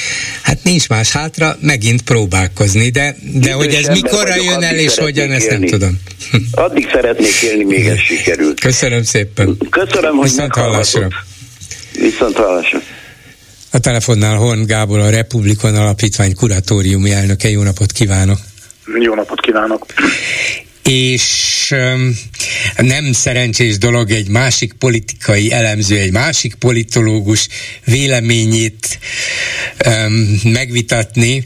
hát nincs más hátra, megint próbálkozni, de, de hogy ez mikorra jön el, és hogyan, ezt nem tudom. Addig szeretnék élni, még ez sikerült. Köszönöm szépen. Köszönöm, hogy Viszont hallásra. Viszont hallásra. A telefonnál Horn Gábor, a Republikon Alapítvány kuratóriumi elnöke. Jó napot kívánok! Jó napot kívánok! és um, nem szerencsés dolog egy másik politikai elemző, egy másik politológus véleményét um, megvitatni,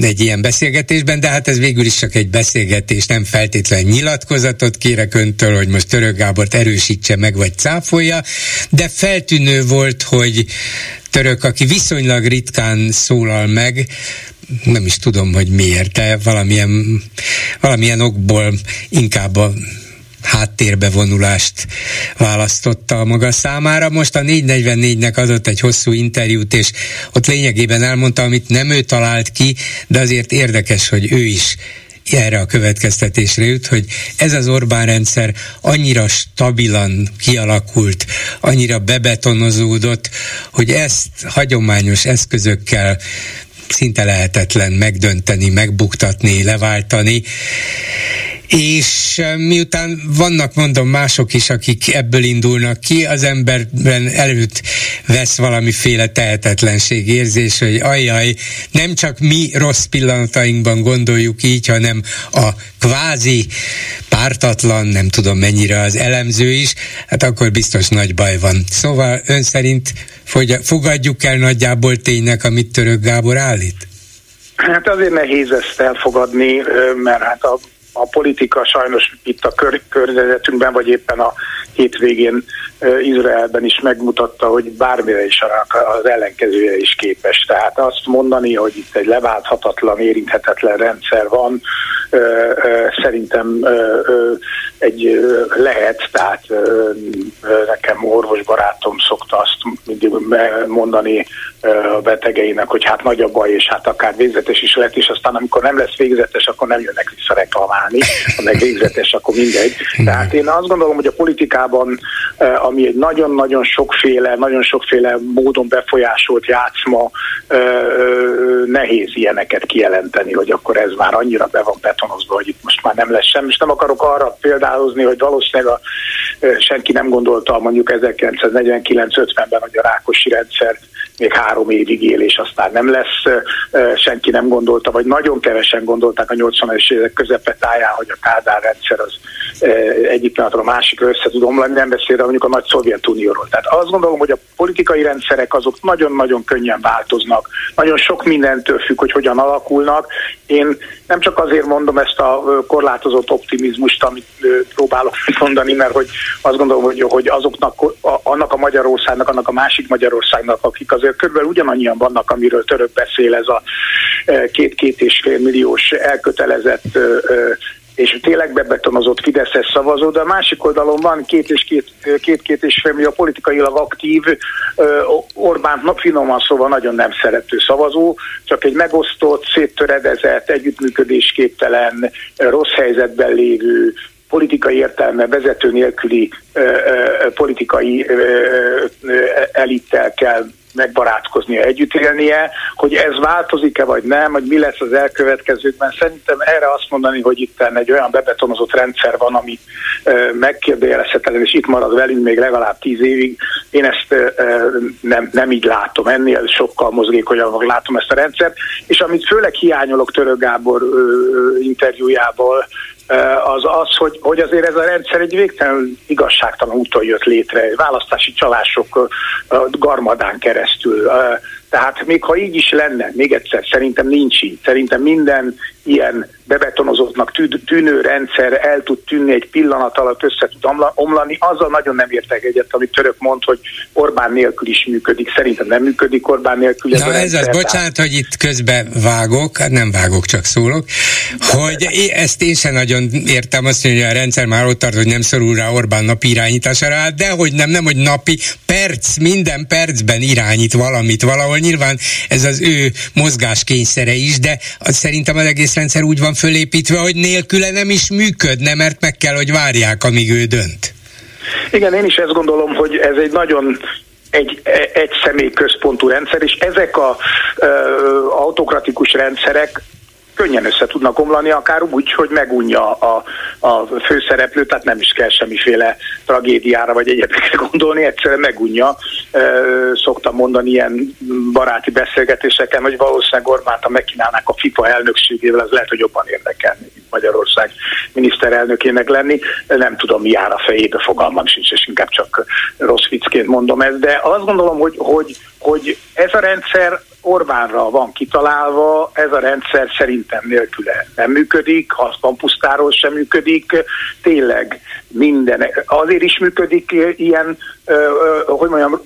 egy ilyen beszélgetésben, de hát ez végül is csak egy beszélgetés, nem feltétlen nyilatkozatot kérek öntől, hogy most Török Gábort erősítse meg, vagy cáfolja, de feltűnő volt, hogy Török, aki viszonylag ritkán szólal meg, nem is tudom, hogy miért, de valamilyen, valamilyen okból inkább a háttérbe vonulást választotta a maga számára. Most a 444-nek adott egy hosszú interjút, és ott lényegében elmondta, amit nem ő talált ki, de azért érdekes, hogy ő is erre a következtetésre jut, hogy ez az Orbán rendszer annyira stabilan kialakult, annyira bebetonozódott, hogy ezt hagyományos eszközökkel szinte lehetetlen megdönteni, megbuktatni, leváltani és miután vannak, mondom, mások is, akik ebből indulnak ki, az emberben előtt vesz valamiféle tehetetlenség érzés, hogy ajjaj, nem csak mi rossz pillanatainkban gondoljuk így, hanem a kvázi pártatlan, nem tudom mennyire az elemző is, hát akkor biztos nagy baj van. Szóval ön szerint fogadjuk el nagyjából ténynek, amit Török Gábor állít? Hát azért nehéz ezt elfogadni, mert hát a a politika sajnos itt a kör, környezetünkben, vagy éppen a hétvégén Izraelben is megmutatta, hogy bármire is az ellenkezője is képes. Tehát azt mondani, hogy itt egy leválthatatlan, érinthetetlen rendszer van, szerintem egy lehet, tehát nekem orvos barátom szokta azt mindig mondani a betegeinek, hogy hát nagy a baj, és hát akár végzetes is lett, és aztán amikor nem lesz végzetes, akkor nem jönnek vissza reklamálni, ha meg végzetes, akkor mindegy. Tehát én azt gondolom, hogy a politikában, ami egy nagyon-nagyon sokféle, nagyon sokféle módon befolyásolt játszma, nehéz ilyeneket kijelenteni, hogy akkor ez már annyira be van betonozva, hogy itt most már nem lesz sem. És nem akarok arra példálozni, hogy valószínűleg a, senki nem gondolta mondjuk 1949-50-ben, hogy a Rákosi rendszer még három évig él, és aztán nem lesz. Senki nem gondolta, vagy nagyon kevesen gondolták a 80-es évek közepetáján, hogy a Kádár rendszer az egyik pillanatra a másikra össze tud omlani, nem beszélve mondjuk a nagy Szovjetunióról. Tehát azt gondolom, hogy a politikai rendszerek azok nagyon-nagyon könnyen változnak. Nagyon sok mindentől függ, hogy hogyan alakulnak. Én nem csak azért mondom ezt a korlátozott optimizmust, amit próbálok mondani, mert hogy azt gondolom, hogy, hogy azoknak, annak a Magyarországnak, annak a másik Magyarországnak, akik azért körülbelül ugyanannyian vannak, amiről török beszél, ez a két-két és fél milliós elkötelezett és tényleg bebetonozott Fideszes szavazó, de a másik oldalon van két és két, két, két és fél millió politikailag aktív Orbán finoman szóval nagyon nem szerető szavazó, csak egy megosztott, széttöredezett, együttműködésképtelen, rossz helyzetben lévő, politikai értelme vezető nélküli ö, ö, politikai ö, ö, elittel kell megbarátkoznia, együtt élnie, hogy ez változik-e vagy nem, hogy mi lesz az elkövetkezőkben. Szerintem erre azt mondani, hogy itt egy olyan bebetonozott rendszer van, ami megkérdőjelezhetetlen, és itt marad velünk még legalább tíz évig. Én ezt nem, nem így látom, ennél sokkal mozgékonyabbak látom ezt a rendszert, és amit főleg hiányolok Török Gábor interjújából, az az, hogy, hogy azért ez a rendszer egy végtelen igazságtalan úton jött létre, választási csalások garmadán keresztül. Tehát még ha így is lenne, még egyszer, szerintem nincs így. Szerintem minden ilyen bebetonozottnak tűnő rendszer el tud tűnni egy pillanat alatt, össze tud omlani. Azzal nagyon nem értek egyet, amit török mond, hogy Orbán nélkül is működik. Szerintem nem működik Orbán nélkül. Ez Na ez az, bocsánat, hogy itt közben vágok, hát nem vágok, csak szólok, hogy ezt én sem nagyon értem azt, hogy a rendszer már ott tart, hogy nem szorul rá Orbán napi irányítására, de hogy nem, nem, hogy napi, perc, minden percben irányít valamit valahol. Nyilván ez az ő mozgáskényszere is, de az szerintem az egész rendszer úgy van fölépítve, hogy nélküle nem is működne, mert meg kell, hogy várják, amíg ő dönt. Igen, én is ezt gondolom, hogy ez egy nagyon egy, egy személy központú rendszer, és ezek a ö, autokratikus rendszerek könnyen össze tudnak omlani, akár úgy, hogy megunja a, a főszereplő, tehát nem is kell semmiféle tragédiára vagy egyébként (laughs) gondolni, egyszerűen megunja. Szoktam mondani ilyen baráti beszélgetéseken, hogy valószínűleg Orbánt, ha megkínálnák a FIFA elnökségével, az lehet, hogy jobban érdekelni, Magyarország miniszterelnökének lenni. Nem tudom, mi jár a fejébe, fogalmam sincs, és inkább csak rossz viccként mondom ezt, de azt gondolom, hogy, hogy, hogy ez a rendszer Orbánra van kitalálva, ez a rendszer szerintem nélküle nem működik, ha pusztáról sem működik, tényleg minden, azért is működik ilyen, hogy mondjam,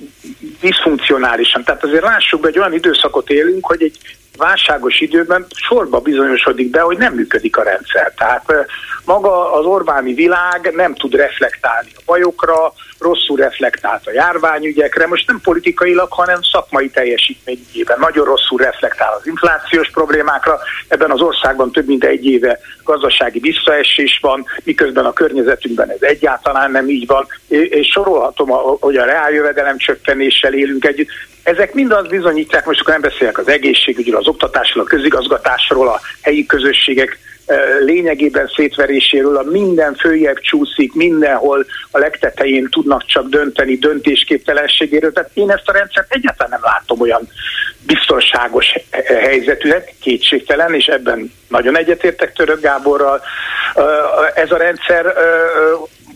diszfunkcionálisan. Tehát azért lássuk be, egy olyan időszakot élünk, hogy egy válságos időben sorba bizonyosodik be, hogy nem működik a rendszer. Tehát maga az Orbáni világ nem tud reflektálni a bajokra, rosszul reflektált a járványügyekre, most nem politikailag, hanem szakmai teljesítményében. Nagyon rosszul reflektál az inflációs problémákra, ebben az országban több mint egy éve gazdasági visszaesés van, miközben a környezetünkben ez egyáltalán nem így van, és sorolhatom, hogy a reáljövedelem csökkenéssel élünk együtt. Ezek mind azt bizonyítják, most akkor nem beszélek az egészségügyről, az oktatásról, a közigazgatásról, a helyi közösségek lényegében szétveréséről, a minden följebb csúszik, mindenhol a legtetején tudnak csak dönteni döntésképtelenségéről. Tehát én ezt a rendszert egyáltalán nem látom olyan biztonságos helyzetűnek, kétségtelen, és ebben nagyon egyetértek Török Gáborral. Ez a rendszer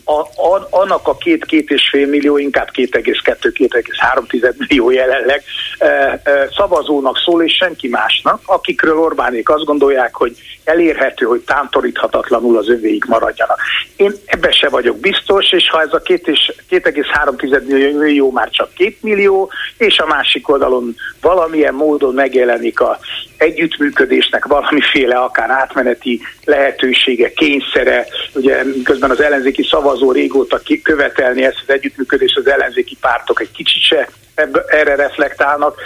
a, a, annak a két-két és fél millió, inkább 2,2-2,3 millió jelenleg e, e, szavazónak szól, és senki másnak, akikről Orbánék azt gondolják, hogy elérhető, hogy tántoríthatatlanul az övéig maradjanak. Én ebben se vagyok biztos, és ha ez a 2,3 millió már csak 2 millió, és a másik oldalon valamilyen módon megjelenik a együttműködésnek valamiféle akár átmeneti lehetősége, kényszere, ugye közben az ellenzéki szavazó régóta követelni ezt az együttműködést, az ellenzéki pártok egy kicsit se ebbe, erre reflektálnak.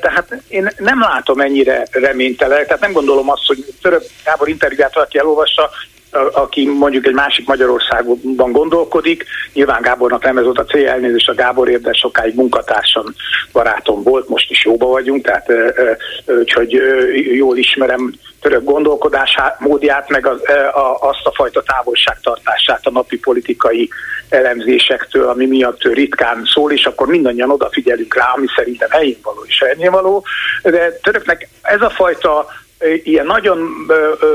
Tehát én nem látom ennyire reménytelen, tehát nem gondolom azt, hogy Török Gábor interjúját valaki elolvassa, aki mondjuk egy másik Magyarországban gondolkodik. Nyilván Gábornak nem ez volt a cél, elnézést a Gáborért, de sokáig munkatársam, barátom volt, most is jóba vagyunk, tehát úgyhogy jól ismerem török gondolkodás módját, meg az, a, azt a fajta távolságtartását a napi politikai elemzésektől, ami miatt ő ritkán szól, és akkor mindannyian odafigyelünk rá, ami szerintem helyén való és helyén való. De töröknek ez a fajta ilyen nagyon,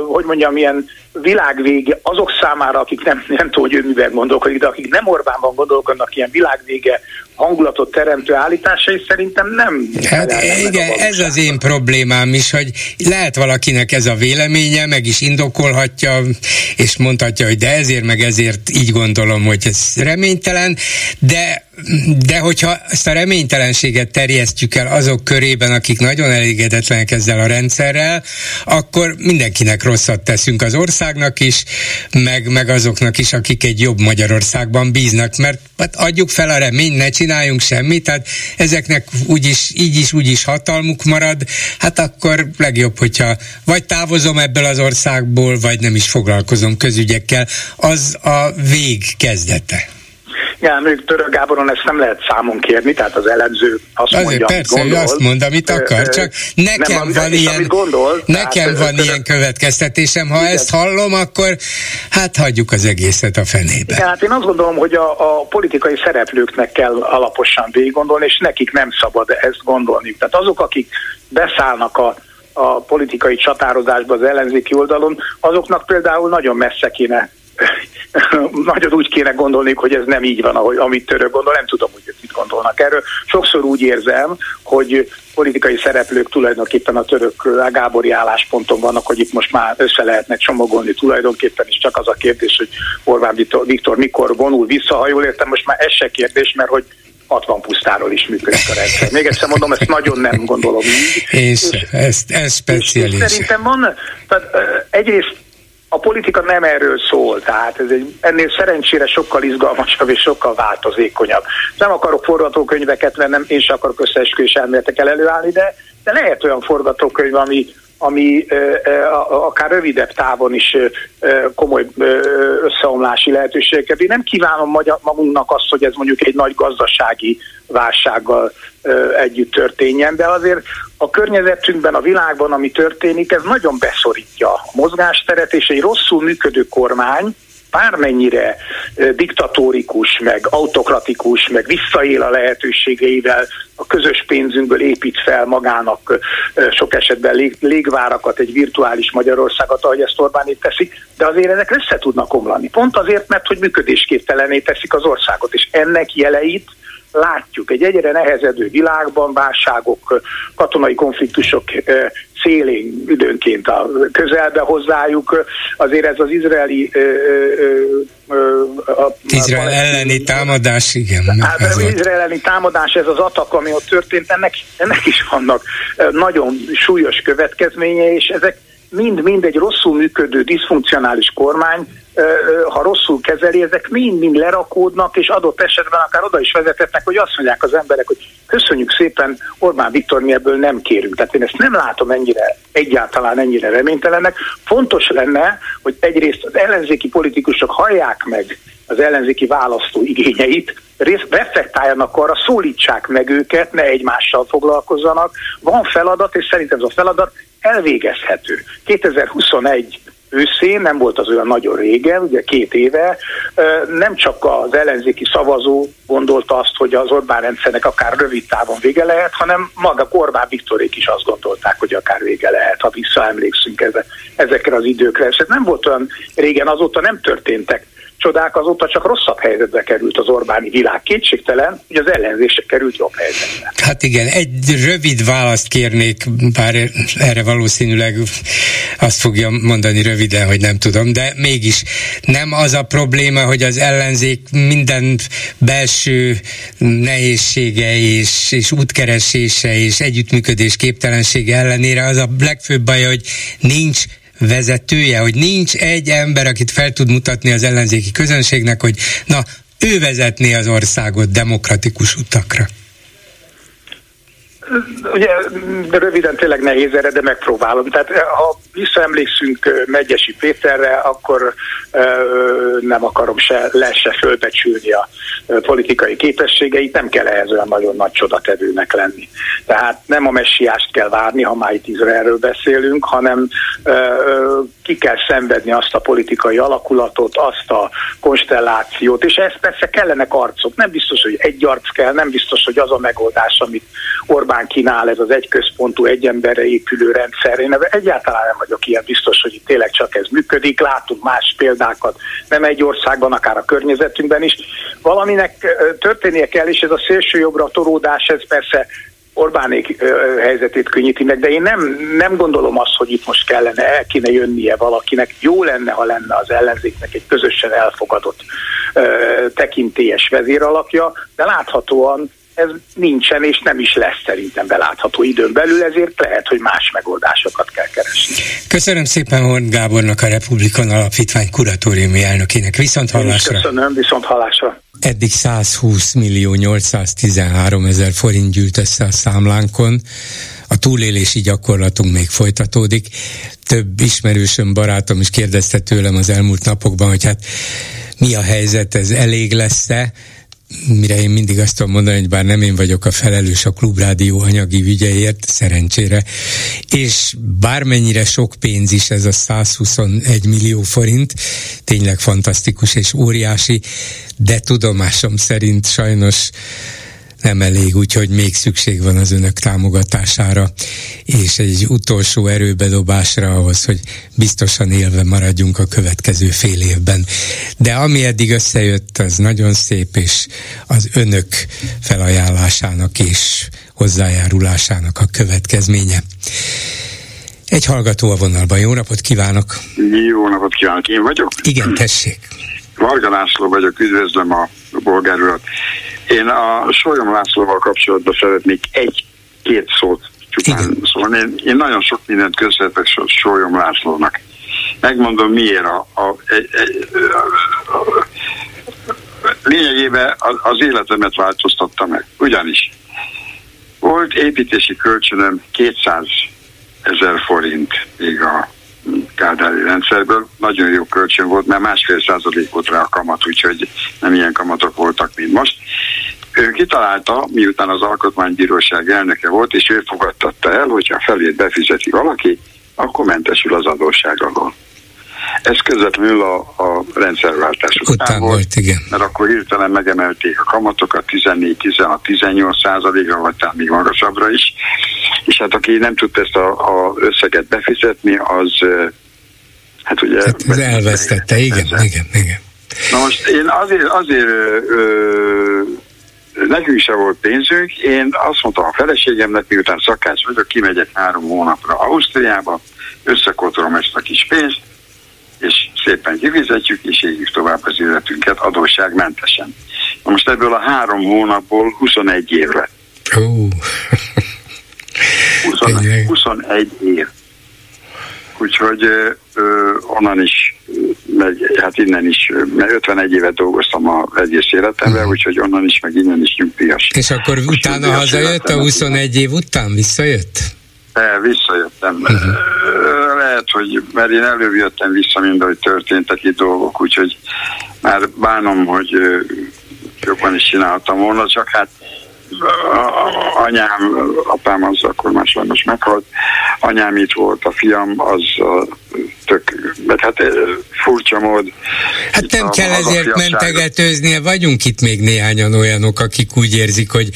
hogy mondjam, ilyen világvége azok számára, akik nem, nem tudom, hogy ő miben gondolkodik, de akik nem Orbánban gondolkodnak, ilyen világvége hangulatot teremtő állításai szerintem nem. Hát igen, ez az én problémám is, hogy lehet valakinek ez a véleménye, meg is indokolhatja, és mondhatja, hogy de ezért meg ezért így gondolom, hogy ez reménytelen, de de hogyha ezt a reménytelenséget terjesztjük el azok körében, akik nagyon elégedetlenek ezzel a rendszerrel, akkor mindenkinek rosszat teszünk az országnak is, meg, meg azoknak is, akik egy jobb Magyarországban bíznak, mert hát adjuk fel a reményt, ne csináljunk semmit, tehát ezeknek úgyis, így is, úgy is hatalmuk marad, hát akkor legjobb, hogyha vagy távozom ebből az országból, vagy nem is foglalkozom közügyekkel, az a vég kezdete. Ja, még Török Gáboron ezt nem lehet számon kérni, tehát az elemző azt Azért mondja, persze, gondol. ő azt mond, amit akar, csak nekem nem, van ilyen, gondol, nekem tehát, van ilyen következtetésem, ha Igen. ezt hallom, akkor hát hagyjuk az egészet a fenébe. Igen, hát én azt gondolom, hogy a, a politikai szereplőknek kell alaposan végig gondolni, és nekik nem szabad ezt gondolni. Tehát azok, akik beszállnak a, a politikai csatározásba az ellenzéki oldalon, azoknak például nagyon messze kéne nagyon úgy kéne gondolni, hogy ez nem így van, ahogy, amit török gondol, nem tudom, hogy ők mit gondolnak erről. Sokszor úgy érzem, hogy politikai szereplők tulajdonképpen a török Gábori állásponton vannak, hogy itt most már össze lehetne csomagolni tulajdonképpen, és csak az a kérdés, hogy Orbán Viktor, Viktor mikor vonul vissza, ha jól értem, most már ez se kérdés, mert hogy 60 pusztáról is működik a rendszer. Még egyszer mondom, ezt nagyon nem gondolom így. És, és ez, ez speciális. És szerintem van, tehát egyrészt a politika nem erről szól, tehát ez egy, ennél szerencsére sokkal izgalmasabb és sokkal változékonyabb. Nem akarok forgatókönyveket vennem, én sem akarok összeesküvés elméletekkel előállni, de, de lehet olyan forgatókönyv, ami, ami akár rövidebb távon is komoly összeomlási lehetőségeket. Én nem kívánom magunknak azt, hogy ez mondjuk egy nagy gazdasági válsággal együtt történjen, de azért a környezetünkben, a világban, ami történik, ez nagyon beszorítja a mozgásteret, és egy rosszul működő kormány, bármennyire diktatórikus, meg autokratikus, meg visszaél a lehetőségeivel, a közös pénzünkből épít fel magának sok esetben lég, légvárakat, egy virtuális Magyarországot, ahogy ezt Orbán itt teszik, de azért ezek össze tudnak omlani. Pont azért, mert hogy működésképtelené teszik az országot, és ennek jeleit látjuk. Egy egyre nehezedő világban válságok, katonai konfliktusok szélén időnként a közelbe hozzájuk. Azért ez az izraeli a, Izrael elleni támadás, igen. Hát az Izrael elleni támadás, ez az atak, ami ott történt, ennek, ennek is vannak nagyon súlyos következménye, és ezek mind-mind egy rosszul működő, diszfunkcionális kormány, ha rosszul kezeli, ezek mind-mind lerakódnak, és adott esetben akár oda is vezetetnek, hogy azt mondják az emberek, hogy köszönjük szépen, Orbán Viktor, mi ebből nem kérünk. Tehát én ezt nem látom ennyire, egyáltalán ennyire reménytelennek. Fontos lenne, hogy egyrészt az ellenzéki politikusok hallják meg az ellenzéki választó igényeit, reflektáljanak arra, szólítsák meg őket, ne egymással foglalkozzanak. Van feladat, és szerintem ez a feladat elvégezhető. 2021 őszén, nem volt az olyan nagyon régen, ugye két éve, nem csak az ellenzéki szavazó gondolta azt, hogy az Orbán rendszernek akár rövid távon vége lehet, hanem maga Orbán Viktorék is azt gondolták, hogy akár vége lehet, ha visszaemlékszünk ezekre az időkre. És ez nem volt olyan régen, azóta nem történtek csodák, azóta csak rosszabb helyzetbe került az Orbáni világ. Kétségtelen, hogy az ellenzésre került jobb helyzetbe. Hát igen, egy rövid választ kérnék, bár erre valószínűleg azt fogja mondani röviden, hogy nem tudom, de mégis nem az a probléma, hogy az ellenzék minden belső nehézsége és, és útkeresése és együttműködés képtelensége ellenére az a legfőbb baj, hogy nincs vezetője, hogy nincs egy ember, akit fel tud mutatni az ellenzéki közönségnek, hogy na, ő vezetné az országot demokratikus utakra. Ugye röviden tényleg nehéz erre, de megpróbálom. Tehát ha visszaemlékszünk Megyesi Péterre, akkor nem akarom se le, se fölbecsülni a politikai képességeit, nem kell ehhez olyan nagyon nagy csodatevőnek lenni. Tehát nem a messiást kell várni, ha már itt Izraelről beszélünk, hanem ki kell szenvedni azt a politikai alakulatot, azt a konstellációt, és ez persze kellenek arcok. Nem biztos, hogy egy arc kell, nem biztos, hogy az a megoldás, amit Orbán kínál, ez az egyközpontú, egy emberre épülő rendszer. Én egyáltalán nem vagyok ilyen biztos, hogy itt tényleg csak ez működik. Látunk más példákat, nem egy országban, akár a környezetünkben is. Valaminek történnie kell, és ez a szélső jobbra toródás, ez persze Orbánék helyzetét könnyíti meg, de én nem, nem gondolom azt, hogy itt most kellene, el kéne jönnie valakinek. Jó lenne, ha lenne az ellenzéknek egy közösen elfogadott ö, tekintélyes vezéralakja, de láthatóan ez nincsen és nem is lesz szerintem belátható időn belül, ezért lehet, hogy más megoldásokat kell keresni. Köszönöm szépen Horn Gábornak, a Republikan Alapítvány kuratóriumi elnökének. Viszont hallásra. Köszönöm, viszont hallásra. Eddig 120 millió 813 ezer forint gyűlt össze a számlánkon. A túlélési gyakorlatunk még folytatódik. Több ismerősöm, barátom is kérdezte tőlem az elmúlt napokban, hogy hát mi a helyzet, ez elég lesz-e? Mire én mindig azt tudom mondani, hogy bár nem én vagyok a felelős a klubrádió anyagi ügyeért, szerencsére, és bármennyire sok pénz is ez a 121 millió forint, tényleg fantasztikus és óriási, de tudomásom szerint sajnos nem elég, úgyhogy még szükség van az önök támogatására, és egy utolsó erőbedobásra ahhoz, hogy biztosan élve maradjunk a következő fél évben. De ami eddig összejött, az nagyon szép, és az önök felajánlásának és hozzájárulásának a következménye. Egy hallgató a vonalban. Jó napot kívánok! Jó napot kívánok! Én vagyok? Igen, tessék! Varga László vagyok, üdvözlöm a bolgár urat. Én a Solyom Lászlóval kapcsolatban szeretnék egy-két szót csupán szólni. Én, én nagyon sok mindent köszönhetek Solyom Lászlónak. Megmondom miért. A, a, a, a, a, lényegében az, az életemet változtatta meg. Ugyanis volt építési kölcsönöm 200 ezer forint még a kádári rendszerből. Nagyon jó kölcsön volt, mert másfél százalék volt rá a kamat, úgyhogy nem ilyen kamatok voltak, mint most. Ő kitalálta, miután az alkotmánybíróság elnöke volt, és ő fogadtatta el, hogyha felét befizeti valaki, akkor mentesül az adósság alól. Ez közvetlenül a, a rendszerváltás után, után volt, volt, igen. mert akkor hirtelen megemelték a kamatokat 14-16-18 százalékra, vagy talán még magasabbra is, és hát aki nem tudta ezt a, a összeget befizetni, az hát ugye... Hát ez elvesztette, igen, ezzel. igen, igen. Na most én azért, azért ö, nekünk se volt pénzünk, én azt mondtam a feleségemnek, miután szakács vagyok, kimegyek három hónapra Ausztriába, összekotolom ezt a kis pénzt, és szépen kifizetjük, és éljük tovább az életünket adósságmentesen. Na most ebből a három hónapból 21 év lett. Oh. 21, 21 év. Úgyhogy ö, onnan is, meg, hát innen is, mert 51 évet dolgoztam a egész életemben, uh-huh. úgyhogy onnan is, meg innen is nyugdíjas. És akkor Most utána hazajött, a 21 év után visszajött? E, visszajöttem. Uh-huh. Lehet, hogy, mert én előbb jöttem vissza, mind ahogy történtek itt dolgok, úgyhogy már bánom, hogy jobban is csináltam volna, csak hát anyám, apám az akkor már sajnos meghalt, anyám itt volt, a fiam az a, tök mert hát furcsa mód. Hát nem kell ezért mentegetőznie, vagyunk itt még néhányan olyanok, akik úgy érzik, hogy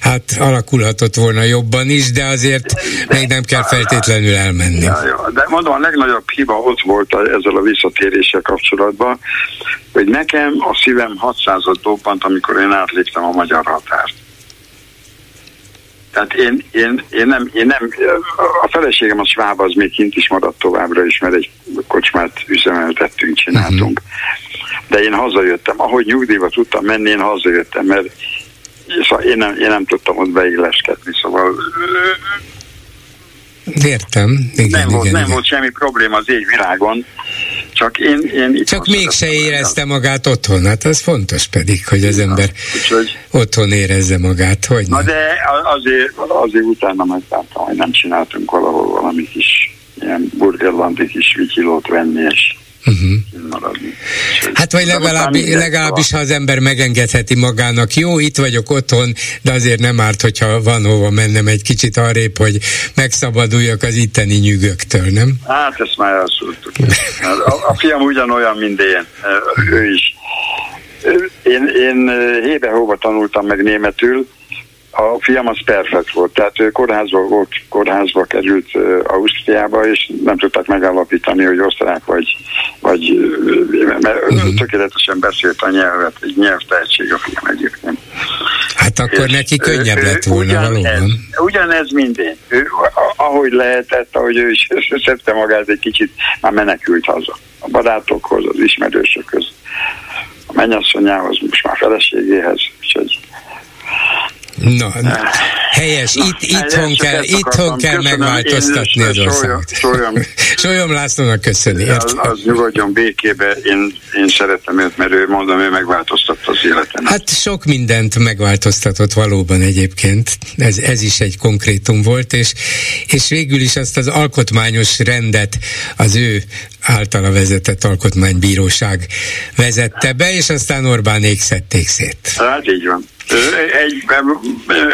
hát alakulhatott volna jobban is, de azért de, még nem kell feltétlenül elmenni. Ja, ja, de mondom, a legnagyobb hiba ott volt ezzel a visszatéréssel kapcsolatban, hogy nekem a szívem 600 dobbant, amikor én átléptem a magyar határt. Tehát én, én, én, nem, én nem, a feleségem a sváb az még kint is maradt továbbra is, mert egy kocsmát üzemeltettünk, csináltunk. Uh-huh. De én hazajöttem, ahogy nyugdíjba tudtam menni, én hazajöttem, mert szóval én nem, én nem tudtam ott beilleskedni, szóval Értem. Igen, nem, igen, volt, igen. nem volt semmi probléma az égvilágon, csak én... én csak mégse érezte magát otthon, hát az fontos pedig, hogy az ember úgyhogy, otthon érezze magát, hogy Na de azért, azért utána megtártam, hogy nem csináltunk valahol valami kis ilyen burgerlandi kis vityilót venni, és Uh-huh. Hát vagy legalább, legalábbis, ha az ember megengedheti magának, jó, itt vagyok otthon, de azért nem árt, hogyha van hova mennem egy kicsit arrébb, hogy megszabaduljak az itteni nyűgöktől, nem? Hát ezt már elszúrtuk. A, a fiam ugyanolyan, mint én, ő is. Én, én hébe-hóba tanultam meg németül, a fiam az perfekt volt, tehát ő kórházba volt, kórházba került Ausztriába, és nem tudtak megállapítani, hogy osztrák vagy, vagy mert uh-huh. tökéletesen beszélt a nyelvet, egy nyelvtehetség a fiam egyébként. Hát akkor és neki könnyebb lett volna ugyan valóban. Ez, ugyanez minden. Ő, ahogy lehetett, ahogy ő is (laughs) szedte magát egy kicsit, már menekült haza. A barátokhoz, az ismerősökhöz, a mennyasszonyához, most már feleségéhez, úgyhogy Na, helyes, itt, itthon kell, itthon kell megváltoztatni az országot. Solyom (laughs) Lászlónak köszöni. Az, az nyugodjon békébe, én, én szeretem őt, mert ő mondom, ő megváltoztatta az életemet. Hát sok mindent megváltoztatott valóban egyébként, ez, ez is egy konkrétum volt, és, és végül is azt az alkotmányos rendet az ő általa vezetett alkotmánybíróság vezette be, és aztán Orbánék szedték szét. Hát így van. Egy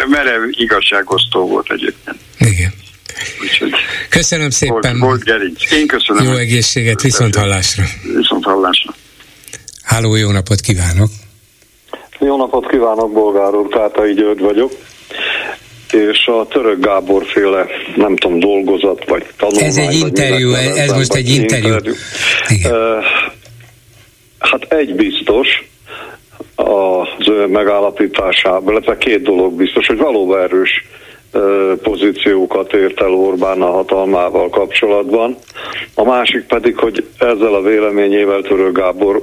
merev igazságosztó volt egyébként. Igen. Úgyhogy köszönöm szépen. Volt, volt gerinc. Én köszönöm. Jó egészséget, viszont hallásra. Viszont hallásra. Háló, jó napot kívánok. Jó napot kívánok, Bolgár úr, Tátai György vagyok és a török Gábor féle, nem tudom, dolgozat, vagy tanulmány. Ez egy interjú, ez, ez most egy interjú. interjú. Uh, hát egy biztos, az ő megállapításában, illetve két dolog biztos, hogy valóban erős pozíciókat ért el Orbán a hatalmával kapcsolatban. A másik pedig, hogy ezzel a véleményével Törő Gábor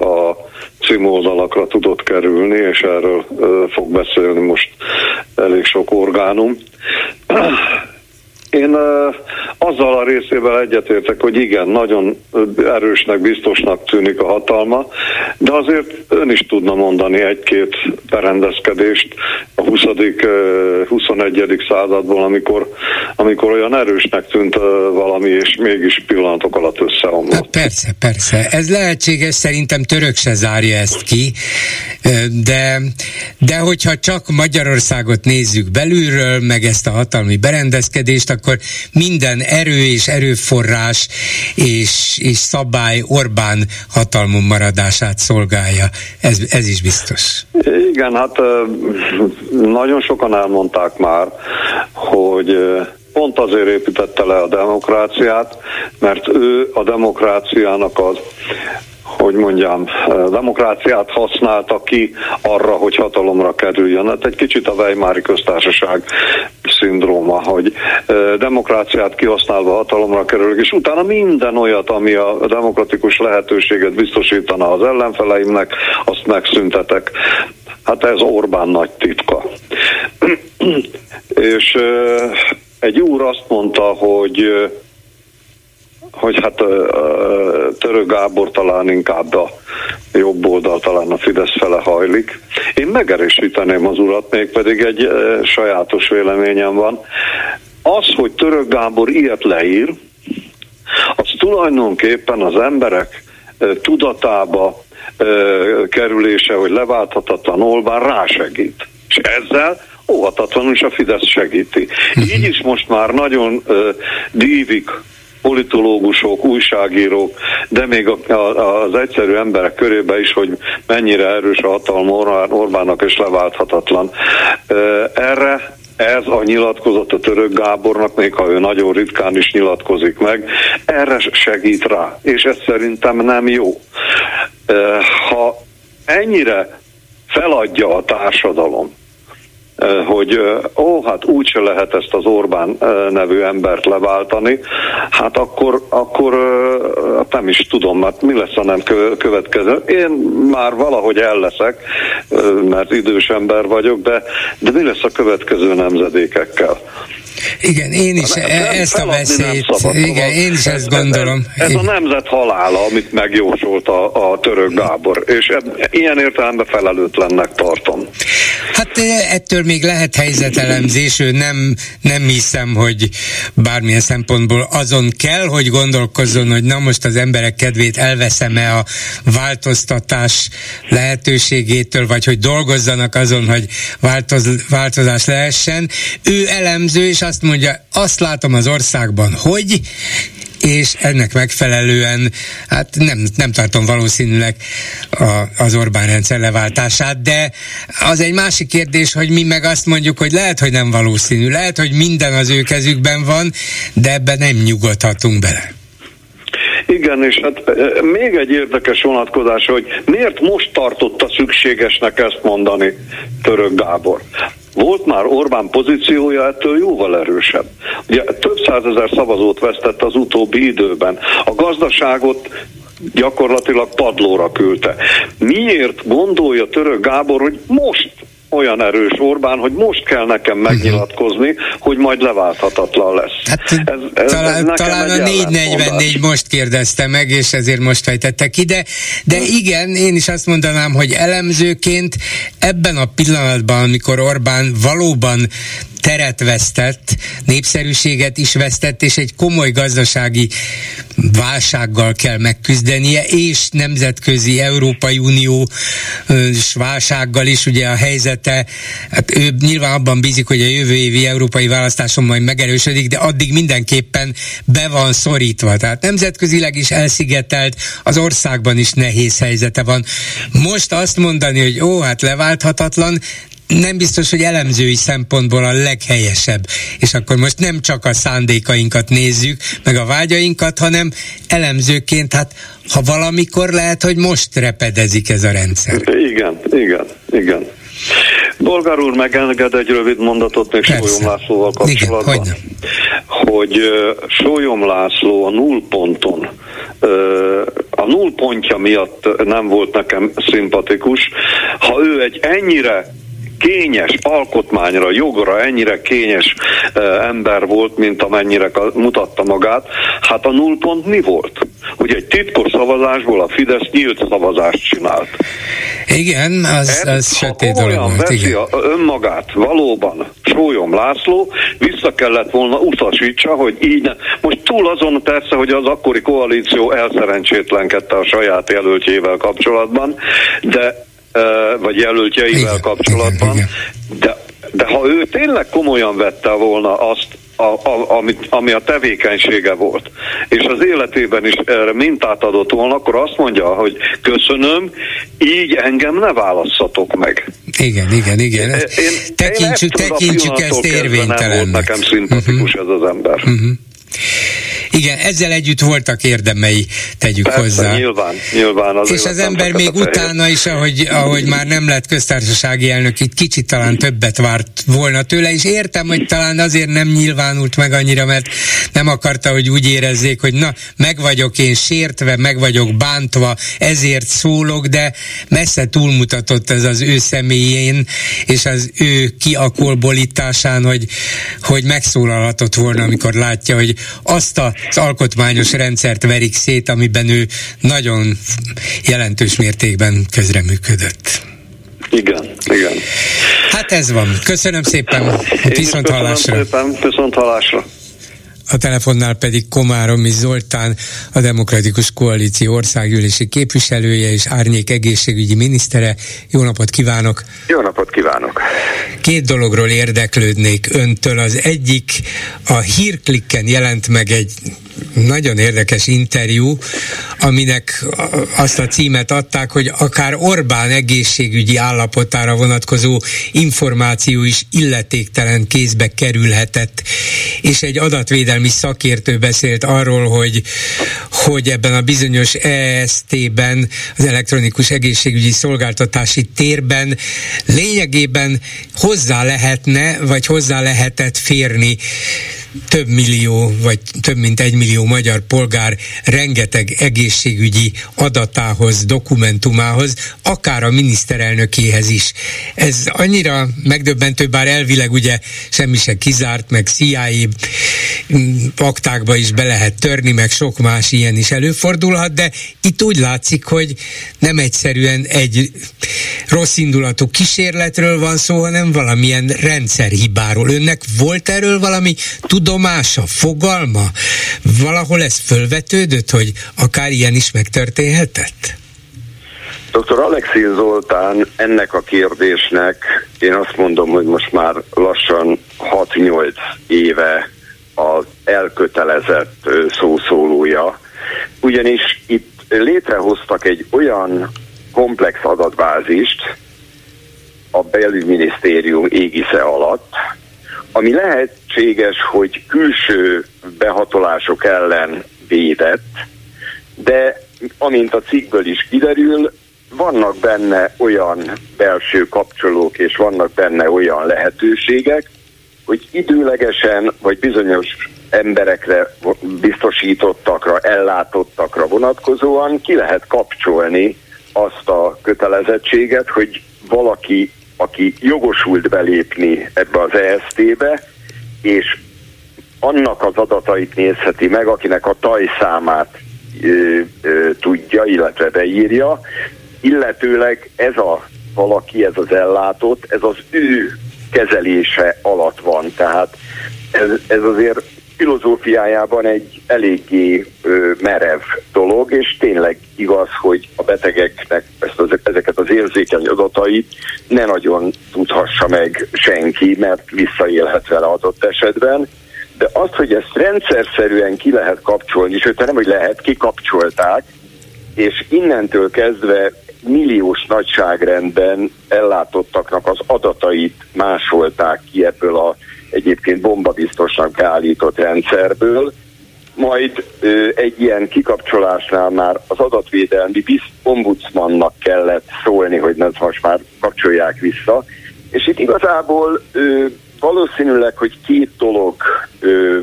a címoldalakra tudott kerülni, és erről fog beszélni most elég sok orgánum. Én azzal a részével egyetértek, hogy igen, nagyon erősnek, biztosnak tűnik a hatalma, de azért ön is tudna mondani egy-két berendezkedést a 20. Uh, 21. századból, amikor, amikor olyan erősnek tűnt valami, és mégis pillanatok alatt összeomlott. Hát persze, persze. Ez lehetséges, szerintem török se zárja ezt ki, de, de hogyha csak Magyarországot nézzük belülről, meg ezt a hatalmi berendezkedést, akkor minden erő és erőforrás és, és szabály Orbán hatalmon maradását szolgálja. Ez, ez is biztos. Igen, hát nagyon sokan elmondták már, hogy pont azért építette le a demokráciát, mert ő a demokráciának az hogy mondjam, demokráciát használta ki arra, hogy hatalomra kerüljön. Hát egy kicsit a Weimári köztársaság szindróma, hogy demokráciát kihasználva hatalomra kerülök, és utána minden olyat, ami a demokratikus lehetőséget biztosítana az ellenfeleimnek, azt megszüntetek. Hát ez Orbán nagy titka. (clears throat) és egy úr azt mondta, hogy hogy hát Török Gábor talán inkább a jobb oldal, talán a Fidesz fele hajlik. Én megerősíteném az urat, még pedig egy sajátos véleményem van. Az, hogy Török Gábor ilyet leír, az tulajdonképpen az emberek tudatába kerülése, hogy leválthatatlan Olbán rásegít. És ezzel óhatatlanul is a Fidesz segíti. Így is most már nagyon dívik politológusok, újságírók, de még a, a, az egyszerű emberek körében is, hogy mennyire erős a hatalma Orbánnak és leválthatatlan. Erre ez a nyilatkozat a török Gábornak, még ha ő nagyon ritkán is nyilatkozik meg, erre segít rá, és ez szerintem nem jó. Ha ennyire feladja a társadalom, hogy ó, hát úgyse lehet ezt az Orbán nevű embert leváltani, hát akkor, akkor hát nem is tudom, mert mi lesz a nem következő. Én már valahogy el leszek, mert idős ember vagyok, de, de mi lesz a következő nemzedékekkel? Igen, én is e- ezt a veszélyt, szabad, igen, én is ezt gondolom. Ez, ez a nemzet halála, amit megjósolt a, a török Gábor, és eb, ilyen értelemben felelőtlennek tartom. Ettől még lehet helyzetelemzés, ő nem, nem hiszem, hogy bármilyen szempontból azon kell, hogy gondolkozzon, hogy na most az emberek kedvét elveszem-e a változtatás lehetőségétől, vagy hogy dolgozzanak azon, hogy változ, változás lehessen. Ő elemző, és azt mondja, azt látom az országban, hogy és ennek megfelelően, hát nem, nem tartom valószínűleg a, az Orbán rendszer leváltását, de az egy másik kérdés, hogy mi meg azt mondjuk, hogy lehet, hogy nem valószínű, lehet, hogy minden az ő kezükben van, de ebben nem nyugodhatunk bele. Igen, és hát még egy érdekes vonatkozás, hogy miért most tartotta szükségesnek ezt mondani Török Gábor? Volt már Orbán pozíciója ettől jóval erősebb. Ugye több százezer szavazót vesztett az utóbbi időben. A gazdaságot gyakorlatilag padlóra küldte. Miért gondolja Török Gábor, hogy most olyan erős Orbán, hogy most kell nekem mhm. megnyilatkozni, hogy majd leválthatatlan lesz. Hát, ez, ez, talán, ez talán a 444 most kérdezte meg, és ezért most fejtette ki, de, de uh-huh. igen, én is azt mondanám, hogy elemzőként ebben a pillanatban, amikor Orbán valóban teret vesztett, népszerűséget is vesztett, és egy komoly gazdasági válsággal kell megküzdenie, és nemzetközi Európai Unió válsággal is, ugye a helyzete, hát ő nyilván abban bízik, hogy a jövő évi európai választáson majd megerősödik, de addig mindenképpen be van szorítva. Tehát nemzetközileg is elszigetelt, az országban is nehéz helyzete van. Most azt mondani, hogy ó, hát leválthatatlan, nem biztos, hogy elemzői szempontból a leghelyesebb. És akkor most nem csak a szándékainkat nézzük, meg a vágyainkat, hanem elemzőként, hát ha valamikor lehet, hogy most repedezik ez a rendszer. Igen, igen, igen. Bolgár úr megenged egy rövid mondatot még Persze. Sólyom Lászlóval kapcsolatban. Igen, hogy uh, Sólyom László a null ponton uh, a null pontja miatt nem volt nekem szimpatikus. Ha ő egy ennyire kényes alkotmányra, jogra ennyire kényes ember volt, mint amennyire mutatta magát, hát a null pont mi volt? Ugye egy titkos szavazásból a Fidesz nyílt szavazást csinált. Igen, az, az sötét dolog volt. igen. A, önmagát valóban Sólyom László, vissza kellett volna utasítsa, hogy így ne. Most túl azon persze, hogy az akkori koalíció elszerencsétlenkedte a saját jelöltjével kapcsolatban, de vagy jelöltjeivel igen, kapcsolatban, igen, igen. De, de ha ő tényleg komolyan vette volna azt, a, a, amit, ami a tevékenysége volt, és az életében is erre mintát adott volna, akkor azt mondja, hogy köszönöm, így engem ne válasszatok meg. Igen, igen, igen. Én, tekintsük, én tekintsük ezt érvénytelennek. nekem szimpatikus uh-huh. ez az ember. Uh-huh. Igen, ezzel együtt voltak érdemei, tegyük Persze, hozzá. Nyilván, nyilván. Az És az ember még utána is, ahogy, ahogy már nem lett köztársasági elnök, itt kicsit talán többet várt volna tőle, és értem, hogy talán azért nem nyilvánult meg annyira, mert nem akarta, hogy úgy érezzék, hogy na, meg vagyok én sértve, meg vagyok bántva, ezért szólok, de messze túlmutatott ez az ő személyén, és az ő kiakolbolításán, hogy, hogy megszólalhatott volna, amikor látja, hogy azt az alkotmányos rendszert verik szét, amiben ő nagyon jelentős mértékben közreműködött. Igen, igen. Hát ez van. Köszönöm szépen. Viszont hallásra. Szépen, viszont hallásra. A telefonnál pedig Komáromi Zoltán, a Demokratikus Koalíció országgyűlési képviselője és árnyék egészségügyi minisztere. Jó napot kívánok! Jó napot kívánok! Két dologról érdeklődnék öntől. Az egyik a hírklikken jelent meg egy nagyon érdekes interjú, aminek azt a címet adták, hogy akár Orbán egészségügyi állapotára vonatkozó információ is illetéktelen kézbe kerülhetett. És egy adatvédelmi szakértő beszélt arról, hogy, hogy ebben a bizonyos EST-ben, az elektronikus egészségügyi szolgáltatási térben lényegében hozzá lehetne, vagy hozzá lehetett férni több millió, vagy több mint egy millió magyar polgár rengeteg egészségügyi adatához, dokumentumához, akár a miniszterelnökéhez is. Ez annyira megdöbbentő, bár elvileg ugye semmi se kizárt, meg CIA aktákba is be lehet törni, meg sok más ilyen is előfordulhat, de itt úgy látszik, hogy nem egyszerűen egy rossz indulatú kísérletről van szó, hanem valamilyen rendszerhibáról. Önnek volt erről valami tudomása, fogalma? Valahol ez fölvetődött, hogy akár ilyen is megtörténhetett? Dr. Alexi Zoltán ennek a kérdésnek én azt mondom, hogy most már lassan 6-8 éve az elkötelezett szószólója, ugyanis itt létrehoztak egy olyan komplex adatbázist a belügyminisztérium égisze alatt, ami lehetséges, hogy külső behatolások ellen védett, de amint a cikkből is kiderül, vannak benne olyan belső kapcsolók, és vannak benne olyan lehetőségek, hogy időlegesen, vagy bizonyos emberekre biztosítottakra, ellátottakra vonatkozóan ki lehet kapcsolni azt a kötelezettséget, hogy valaki aki jogosult belépni ebbe az EST-be, és annak az adatait nézheti meg, akinek a tajszámát ö, ö, tudja, illetve beírja, illetőleg ez a valaki, ez az ellátott, ez az ő kezelése alatt van. Tehát ez, ez azért filozófiájában egy eléggé ö, merev dolog, és tényleg igaz, hogy a betegeknek ezt az, ezeket az érzékeny adatait ne nagyon tudhassa meg senki, mert visszaélhet vele adott esetben. De azt, hogy ezt rendszerszerűen ki lehet kapcsolni, sőt nem, hogy lehet, kikapcsolták, és innentől kezdve milliós nagyságrendben ellátottaknak az adatait másolták ki ebből a egyébként bombabiztosnak beállított rendszerből, majd ö, egy ilyen kikapcsolásnál már az adatvédelmi bizt ombudsmannak kellett szólni, hogy ne most már kapcsolják vissza. És itt igazából ö, valószínűleg, hogy két dolog ö,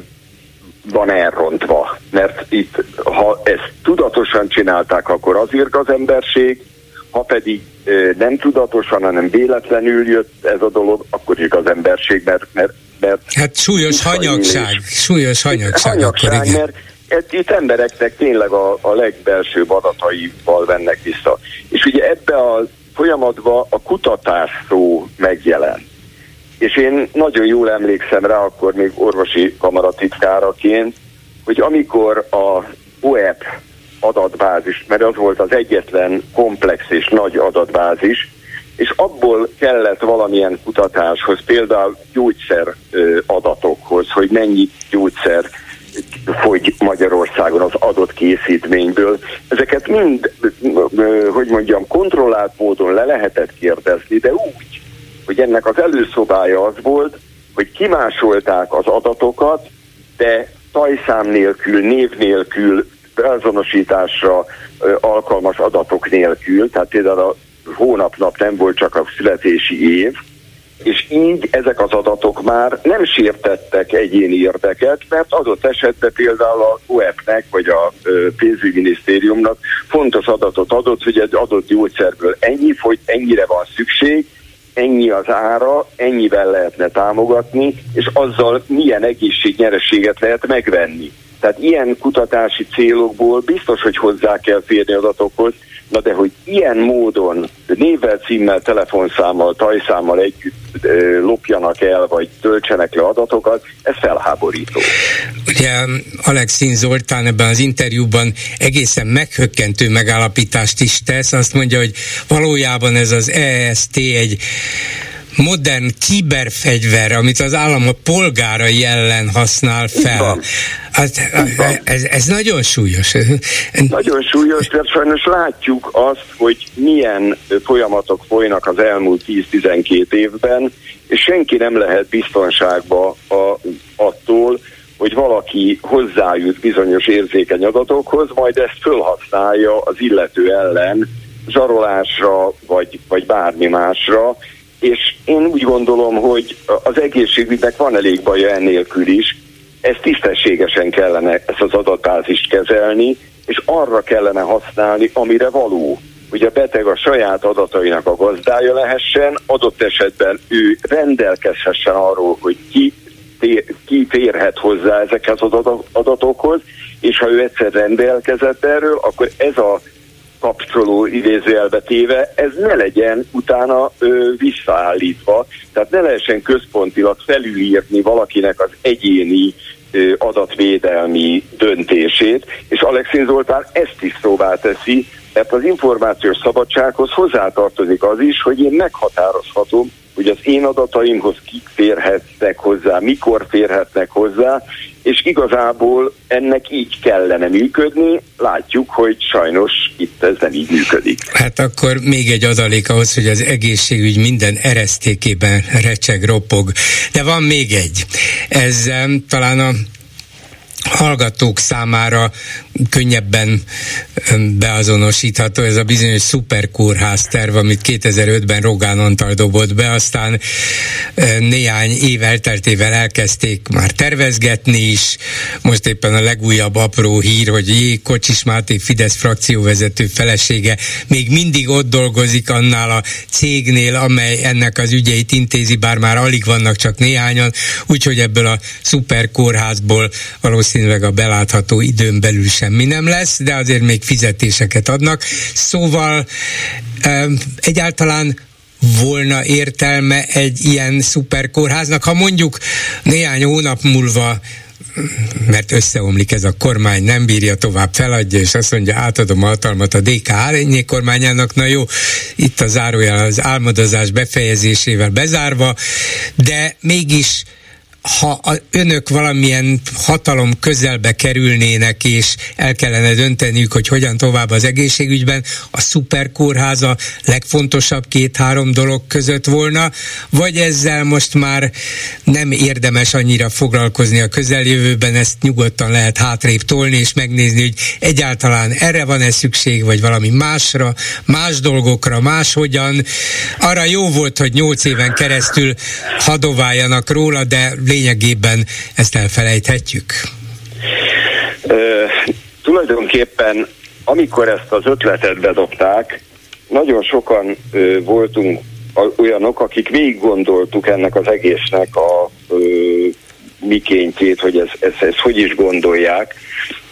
van elrontva, mert itt, ha ezt tudatosan csinálták, akkor azért az emberség, ha pedig nem tudatosan, hanem véletlenül jött ez a dolog, akkor is az emberség, mert, mert mert hát súlyos hanyagság, súlyos hanyagság, hanyagság akkor igen. mert itt embereknek tényleg a, a legbelsőbb adataival vennek vissza. És ugye ebbe a folyamatban a kutatás szó megjelen. És én nagyon jól emlékszem rá, akkor még orvosi kamaratitkáraként, hogy amikor a OEP adatbázis, mert az volt az egyetlen komplex és nagy adatbázis, és abból kellett valamilyen kutatáshoz, például gyógyszer adatokhoz, hogy mennyi gyógyszer fogy Magyarországon az adott készítményből. Ezeket mind, hogy mondjam, kontrollált módon le lehetett kérdezni, de úgy, hogy ennek az előszobája az volt, hogy kimásolták az adatokat, de tajszám nélkül, név nélkül, beazonosításra alkalmas adatok nélkül, tehát például a hónap-nap nem volt csak a születési év, és így ezek az adatok már nem sértettek egyéni érdeket, mert adott esetben például a UEP-nek vagy a pénzügyminisztériumnak fontos adatot adott, hogy egy adott gyógyszerből ennyi fogy, ennyire van szükség, ennyi az ára, ennyivel lehetne támogatni, és azzal milyen egészségnyerességet lehet megvenni. Tehát ilyen kutatási célokból biztos, hogy hozzá kell férni adatokhoz, Na de hogy ilyen módon névvel, címmel, telefonszámmal, tajszámmal együtt lopjanak el, vagy töltsenek le adatokat, ez felháborító. Ugye Alexin Zoltán ebben az interjúban egészen meghökkentő megállapítást is tesz, azt mondja, hogy valójában ez az EST egy modern kiberfegyver, amit az állam a polgárai ellen használ fel. Hát, ez, ez nagyon súlyos. Nagyon súlyos, de sajnos látjuk azt, hogy milyen folyamatok folynak az elmúlt 10-12 évben, és senki nem lehet biztonságba a, attól, hogy valaki hozzájut bizonyos érzékeny adatokhoz, majd ezt felhasználja az illető ellen zsarolásra, vagy, vagy bármi másra, és én úgy gondolom, hogy az egészségügynek van elég baja ennélkül is, ezt tisztességesen kellene ezt az adatbázist kezelni, és arra kellene használni, amire való. Hogy a beteg a saját adatainak a gazdája lehessen, adott esetben ő rendelkezhessen arról, hogy ki, ki férhet hozzá ezekhez az adatokhoz, és ha ő egyszer rendelkezett erről, akkor ez a kapcsoló idézőjelbe téve, ez ne legyen utána ö, visszaállítva, tehát ne lehessen központilag felülírni valakinek az egyéni ö, adatvédelmi döntését, és Alexin Zoltán ezt is szóvá teszi, mert az információs szabadsághoz hozzátartozik az is, hogy én meghatározhatom, hogy az én adataimhoz kik férhetnek hozzá, mikor férhetnek hozzá, és igazából ennek így kellene működni. Látjuk, hogy sajnos itt ez nem így működik. Hát akkor még egy adalék ahhoz, hogy az egészségügy minden eresztékében recseg, ropog. De van még egy. Ez talán a hallgatók számára könnyebben beazonosítható ez a bizonyos szuperkórház terv, amit 2005-ben Rogán Antal dobott be, aztán néhány év elteltével elkezdték már tervezgetni is, most éppen a legújabb apró hír, hogy Jé, Kocsis Máté Fidesz frakcióvezető felesége még mindig ott dolgozik annál a cégnél, amely ennek az ügyeit intézi, bár már alig vannak csak néhányan, úgyhogy ebből a szuperkórházból valószínűleg a belátható időn belül sem semmi nem lesz, de azért még fizetéseket adnak. Szóval egyáltalán volna értelme egy ilyen szuperkórháznak, ha mondjuk néhány hónap múlva mert összeomlik ez a kormány, nem bírja tovább, feladja, és azt mondja, átadom a hatalmat a DK árényé kormányának, na jó, itt a zárójel az álmodozás befejezésével bezárva, de mégis ha önök valamilyen hatalom közelbe kerülnének, és el kellene dönteniük, hogy hogyan tovább az egészségügyben, a szuperkórháza legfontosabb két-három dolog között volna, vagy ezzel most már nem érdemes annyira foglalkozni a közeljövőben, ezt nyugodtan lehet hátrébb tolni, és megnézni, hogy egyáltalán erre van-e szükség, vagy valami másra, más dolgokra, máshogyan. Arra jó volt, hogy nyolc éven keresztül hadováljanak róla, de lényegében ezt elfelejthetjük? Ö, tulajdonképpen, amikor ezt az ötletet bedobták, nagyon sokan ö, voltunk olyanok, akik végig gondoltuk ennek az egésznek a ö, mikéntjét, hogy ez, ez, ez hogy is gondolják,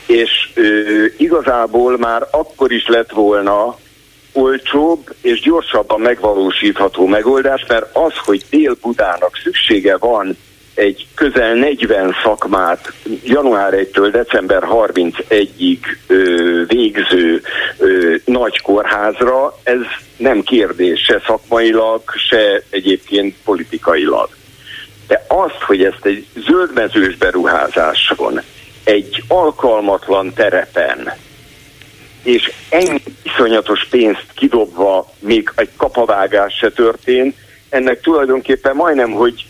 és ö, igazából már akkor is lett volna olcsóbb és gyorsabban megvalósítható megoldás, mert az, hogy Dél-Budának szüksége van egy közel 40 szakmát január 1-től december 31-ig ö, végző ö, nagy kórházra, ez nem kérdés se szakmailag, se egyébként politikailag. De azt, hogy ezt egy zöldmezős beruházáson, egy alkalmatlan terepen, és ennyi iszonyatos pénzt kidobva még egy kapavágás se történt, ennek tulajdonképpen majdnem, hogy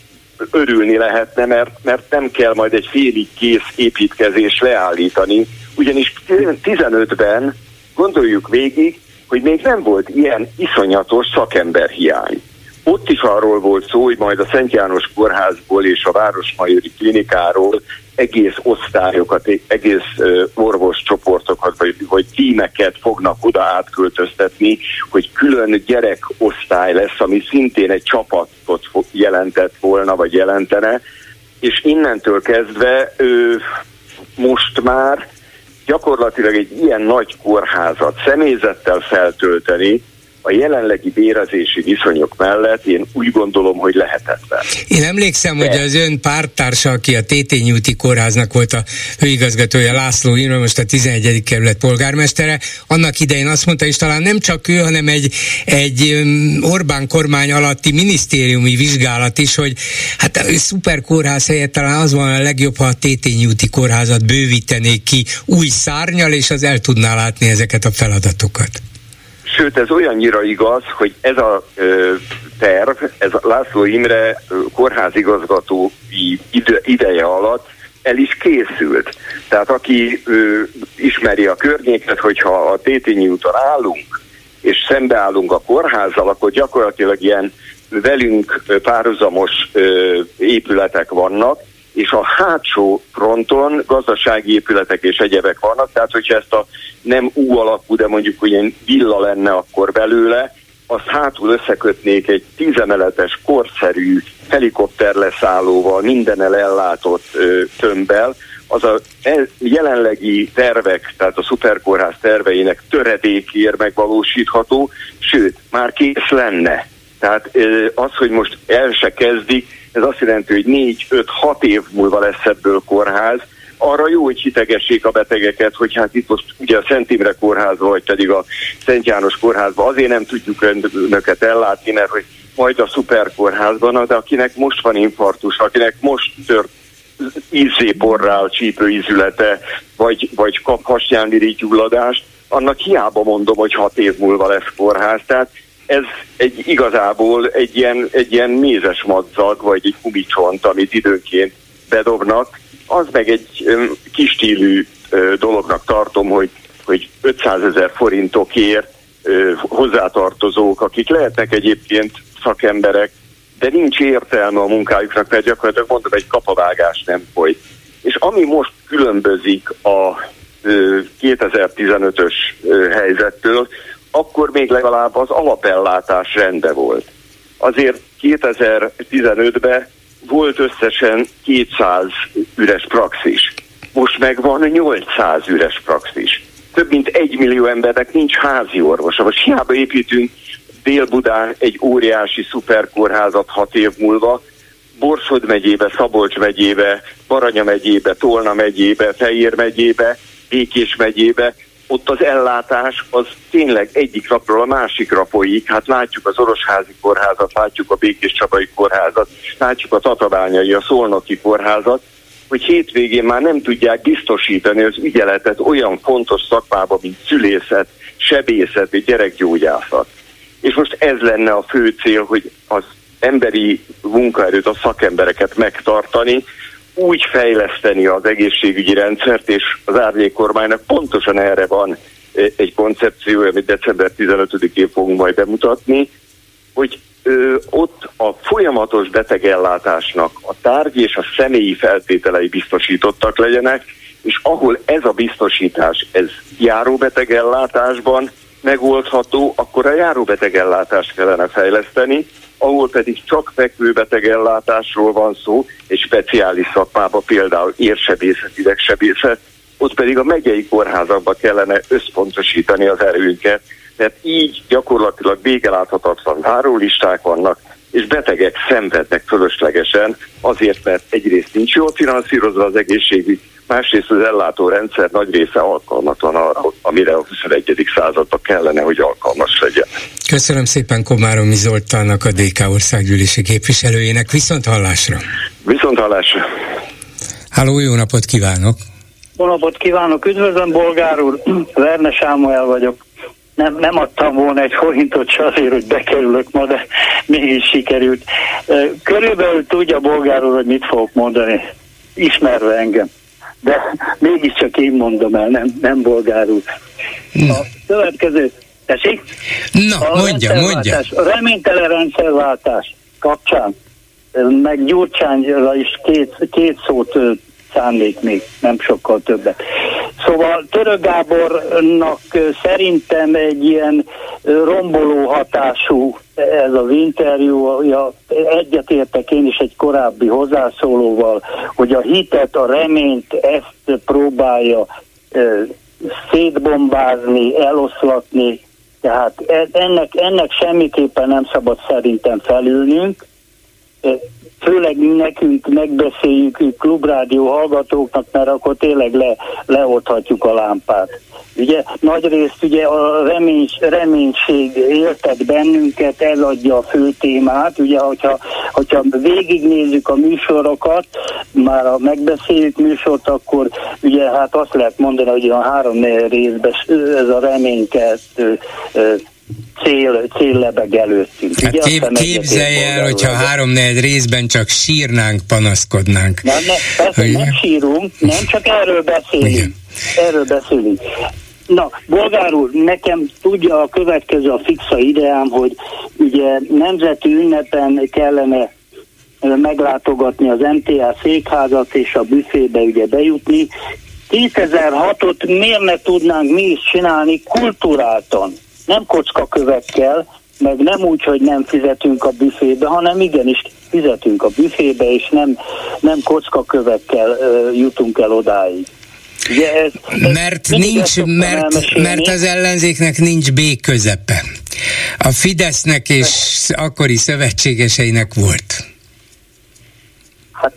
örülni lehetne, mert, mert nem kell majd egy félig kész építkezés leállítani, ugyanis 15-ben gondoljuk végig, hogy még nem volt ilyen iszonyatos szakemberhiány. Ott is arról volt szó, hogy majd a Szent János Kórházból és a Városmajori Klinikáról egész osztályokat, egész orvoscsoportokat, vagy, vagy tímeket fognak oda átköltöztetni, hogy külön gyerekosztály lesz, ami szintén egy csapatot jelentett volna, vagy jelentene, és innentől kezdve ő most már gyakorlatilag egy ilyen nagy kórházat személyzettel feltölteni, a jelenlegi bérezési viszonyok mellett én úgy gondolom, hogy lehetetlen. Én emlékszem, De. hogy az ön pártársa, aki a Tétényi úti kórháznak volt a főigazgatója, László Imre, most a 11. kerület polgármestere, annak idején azt mondta, és talán nem csak ő, hanem egy, egy Orbán kormány alatti minisztériumi vizsgálat is, hogy hát a szuper kórház helyett talán az van a legjobb, ha a Tétényi úti kórházat bővítenék ki új szárnyal, és az el tudná látni ezeket a feladatokat. Sőt, ez olyannyira igaz, hogy ez a ö, terv, ez a László Imre kórházigazgató ide, ideje alatt el is készült. Tehát aki ö, ismeri a környéket, hogyha a Tétényi úton állunk, és szembeállunk a kórházzal, akkor gyakorlatilag ilyen velünk párhuzamos épületek vannak, és a hátsó fronton gazdasági épületek és egyebek vannak, tehát hogyha ezt a nem U alakú, de mondjuk ilyen villa lenne akkor belőle, azt hátul összekötnék egy tízemeletes, korszerű helikopter leszállóval, mindennel ellátott ö, tömbbel, az a jelenlegi tervek, tehát a szuperkórház terveinek töredékért megvalósítható, sőt, már kész lenne. Tehát az, hogy most el se kezdik, ez azt jelenti, hogy 4-5-6 év múlva lesz ebből kórház, arra jó, hogy hitegessék a betegeket, hogy hát itt most ugye a Szent Imre kórházba, vagy pedig a Szent János kórházba azért nem tudjuk önöket ellátni, mert hogy majd a szuperkórházban, de akinek most van infarktus, akinek most tört ízzéporrál csípőízülete, vagy, vagy kap hasnyálmirigy gyulladást, annak hiába mondom, hogy hat év múlva lesz kórház. Tehát ez egy igazából egy ilyen, egy ilyen mézes madzag, vagy egy gumicsont, amit időnként bedobnak, az meg egy kis stílű dolognak tartom, hogy, hogy 500 ezer forintokért hozzátartozók, akik lehetnek egyébként szakemberek, de nincs értelme a munkájuknak, mert gyakorlatilag mondom, egy kapavágás nem folyt. És ami most különbözik a 2015-ös helyzettől, akkor még legalább az alapellátás rende volt. Azért 2015-ben volt összesen 200 üres praxis. Most meg van 800 üres praxis. Több mint egy millió embernek nincs házi orvosa. Most hiába építünk Dél-Budán egy óriási szuperkórházat hat év múlva, Borsod megyébe, Szabolcs megyébe, Baranya megyébe, Tolna megyébe, Fejér megyébe, Békés megyébe, ott az ellátás az tényleg egyik napról a másikra folyik. Hát látjuk az Orosházi kórházat, látjuk a Békés Csabai kórházat, látjuk a Tatabányai, a Szolnoki kórházat, hogy hétvégén már nem tudják biztosítani az ügyeletet olyan fontos szakmába, mint szülészet, sebészet vagy gyerekgyógyászat. És most ez lenne a fő cél, hogy az emberi munkaerőt, a szakembereket megtartani, úgy fejleszteni az egészségügyi rendszert, és az árnyék kormánynak pontosan erre van egy koncepció, amit december 15-én fogunk majd bemutatni, hogy ö, ott a folyamatos betegellátásnak a tárgyi és a személyi feltételei biztosítottak legyenek, és ahol ez a biztosítás, ez járóbetegellátásban megoldható, akkor a járóbetegellátást kellene fejleszteni, ahol pedig csak fekvőbetegellátásról van szó, egy speciális szakmába, például érsebészet, idegsebészet, ott pedig a megyei kórházakba kellene összpontosítani az erőnket, mert így gyakorlatilag végeláthatatlan várólisták vannak, és betegek szenvednek fölöslegesen, azért, mert egyrészt nincs jól finanszírozva az egészségügy, másrészt az ellátórendszer nagy része alkalmatlan arra, amire a 21. században kellene, hogy alkalmas legyen. Köszönöm szépen Komáromi Zoltánnak, a DK országgyűlési képviselőjének. Viszont hallásra! Viszont hallásra! Háló, jó napot kívánok! Jó napot kívánok! Üdvözlöm, bolgár úr! (clears throat) Verne Sámuel vagyok. Nem, nem adtam volna egy forintot se azért, hogy bekerülök ma, de (laughs) mégis sikerült. Körülbelül tudja bolgár úr, hogy mit fogok mondani, ismerve engem de mégiscsak én mondom el, nem, nem bolgárul. A következő, tessék? Na, a mondja, mondja. A reménytelen rendszerváltás kapcsán, meg Gyurcsányra is két, két szót szánnék még, nem sokkal többet. Szóval Török Gábornak szerintem egy ilyen romboló hatású ez az interjú, ja, egyetértek én is egy korábbi hozzászólóval, hogy a hitet, a reményt ezt próbálja e, szétbombázni, eloszlatni, Tehát e, ennek, ennek semmiképpen nem szabad szerintem felülnünk, főleg nekünk megbeszéljük klubrádió hallgatóknak, mert akkor tényleg le, leoldhatjuk a lámpát. Ugye nagyrészt ugye a remény, reménység éltet bennünket, ez adja a fő témát, ugye hogyha, hogyha végignézzük a műsorokat, már a megbeszéljük műsort, akkor ugye hát azt lehet mondani, hogy a három részben ez a reményket cél, cél lebeg előttünk. Hát kép, képzelj el, hogyha három részben csak sírnánk, panaszkodnánk. Nem, ne, persze nem sírunk, nem csak erről beszélünk. Igen. Erről beszélünk. Na, bolgár úr, nekem tudja a következő a fixa ideám, hogy ugye nemzeti ünnepen kellene meglátogatni az MTA székházat és a büfébe ugye bejutni. 2006-ot miért ne tudnánk mi is csinálni kulturáltan? Nem kockakövekkel, meg nem úgy, hogy nem fizetünk a büfébe, hanem igenis fizetünk a büfébe, és nem, nem kockakövekkel uh, jutunk el odáig. Ugye ez, ez mert nincs, mert, mert az ellenzéknek nincs B közepe. A Fidesznek és akkori szövetségeseinek volt. Hát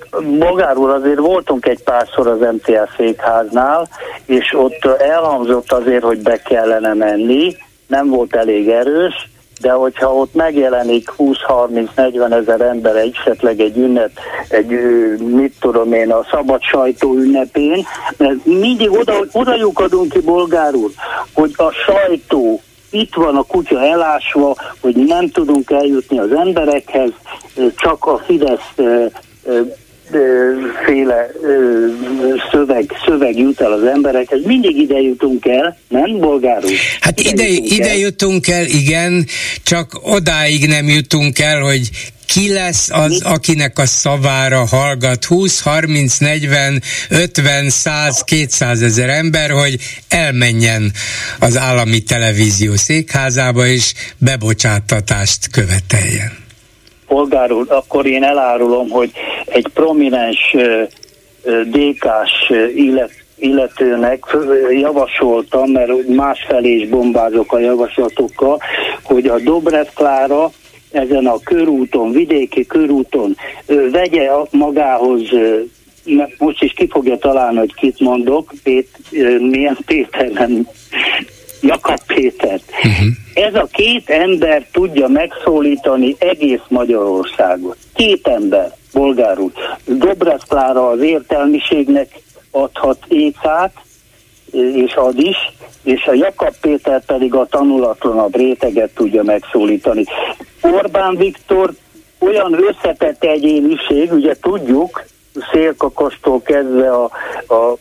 úr, azért voltunk egy párszor az MTA székháznál, és ott elhangzott azért, hogy be kellene menni, nem volt elég erős, de hogyha ott megjelenik 20-30-40 ezer ember esetleg egy ünnep, egy mit tudom én, a szabad sajtó ünnepén, mert mindig oda, oda lyukadunk ki, bolgár úr, hogy a sajtó itt van a kutya elásva, hogy nem tudunk eljutni az emberekhez, csak a Fidesz féle szöveg, szöveg jut el az emberekhez. Mindig ide jutunk el, nem, bolgárul? Hát ide, ide, jutunk, ide el. jutunk el, igen, csak odáig nem jutunk el, hogy ki lesz az, akinek a szavára hallgat 20, 30, 40, 50, 100, 200 ezer ember, hogy elmenjen az állami televízió székházába és bebocsátatást követeljen polgár úr, akkor én elárulom, hogy egy prominens DK-s illet, illetőnek javasoltam, mert másfelé is bombázok a javaslatokkal, hogy a Dobrev Klára ezen a körúton, vidéki körúton vegye magához most is ki fogja találni, hogy kit mondok, Pét, milyen Péter nem Jakab Pétert. Uh-huh. Ez a két ember tudja megszólítani egész Magyarországot. Két ember, bolgár úr. Dobrev Klára az értelmiségnek adhat ékát, és ad is, és a Jakab Péter pedig a tanulatlanabb réteget tudja megszólítani. Orbán Viktor olyan összetett egyéniség, ugye tudjuk, szélkakostól kezdve a, a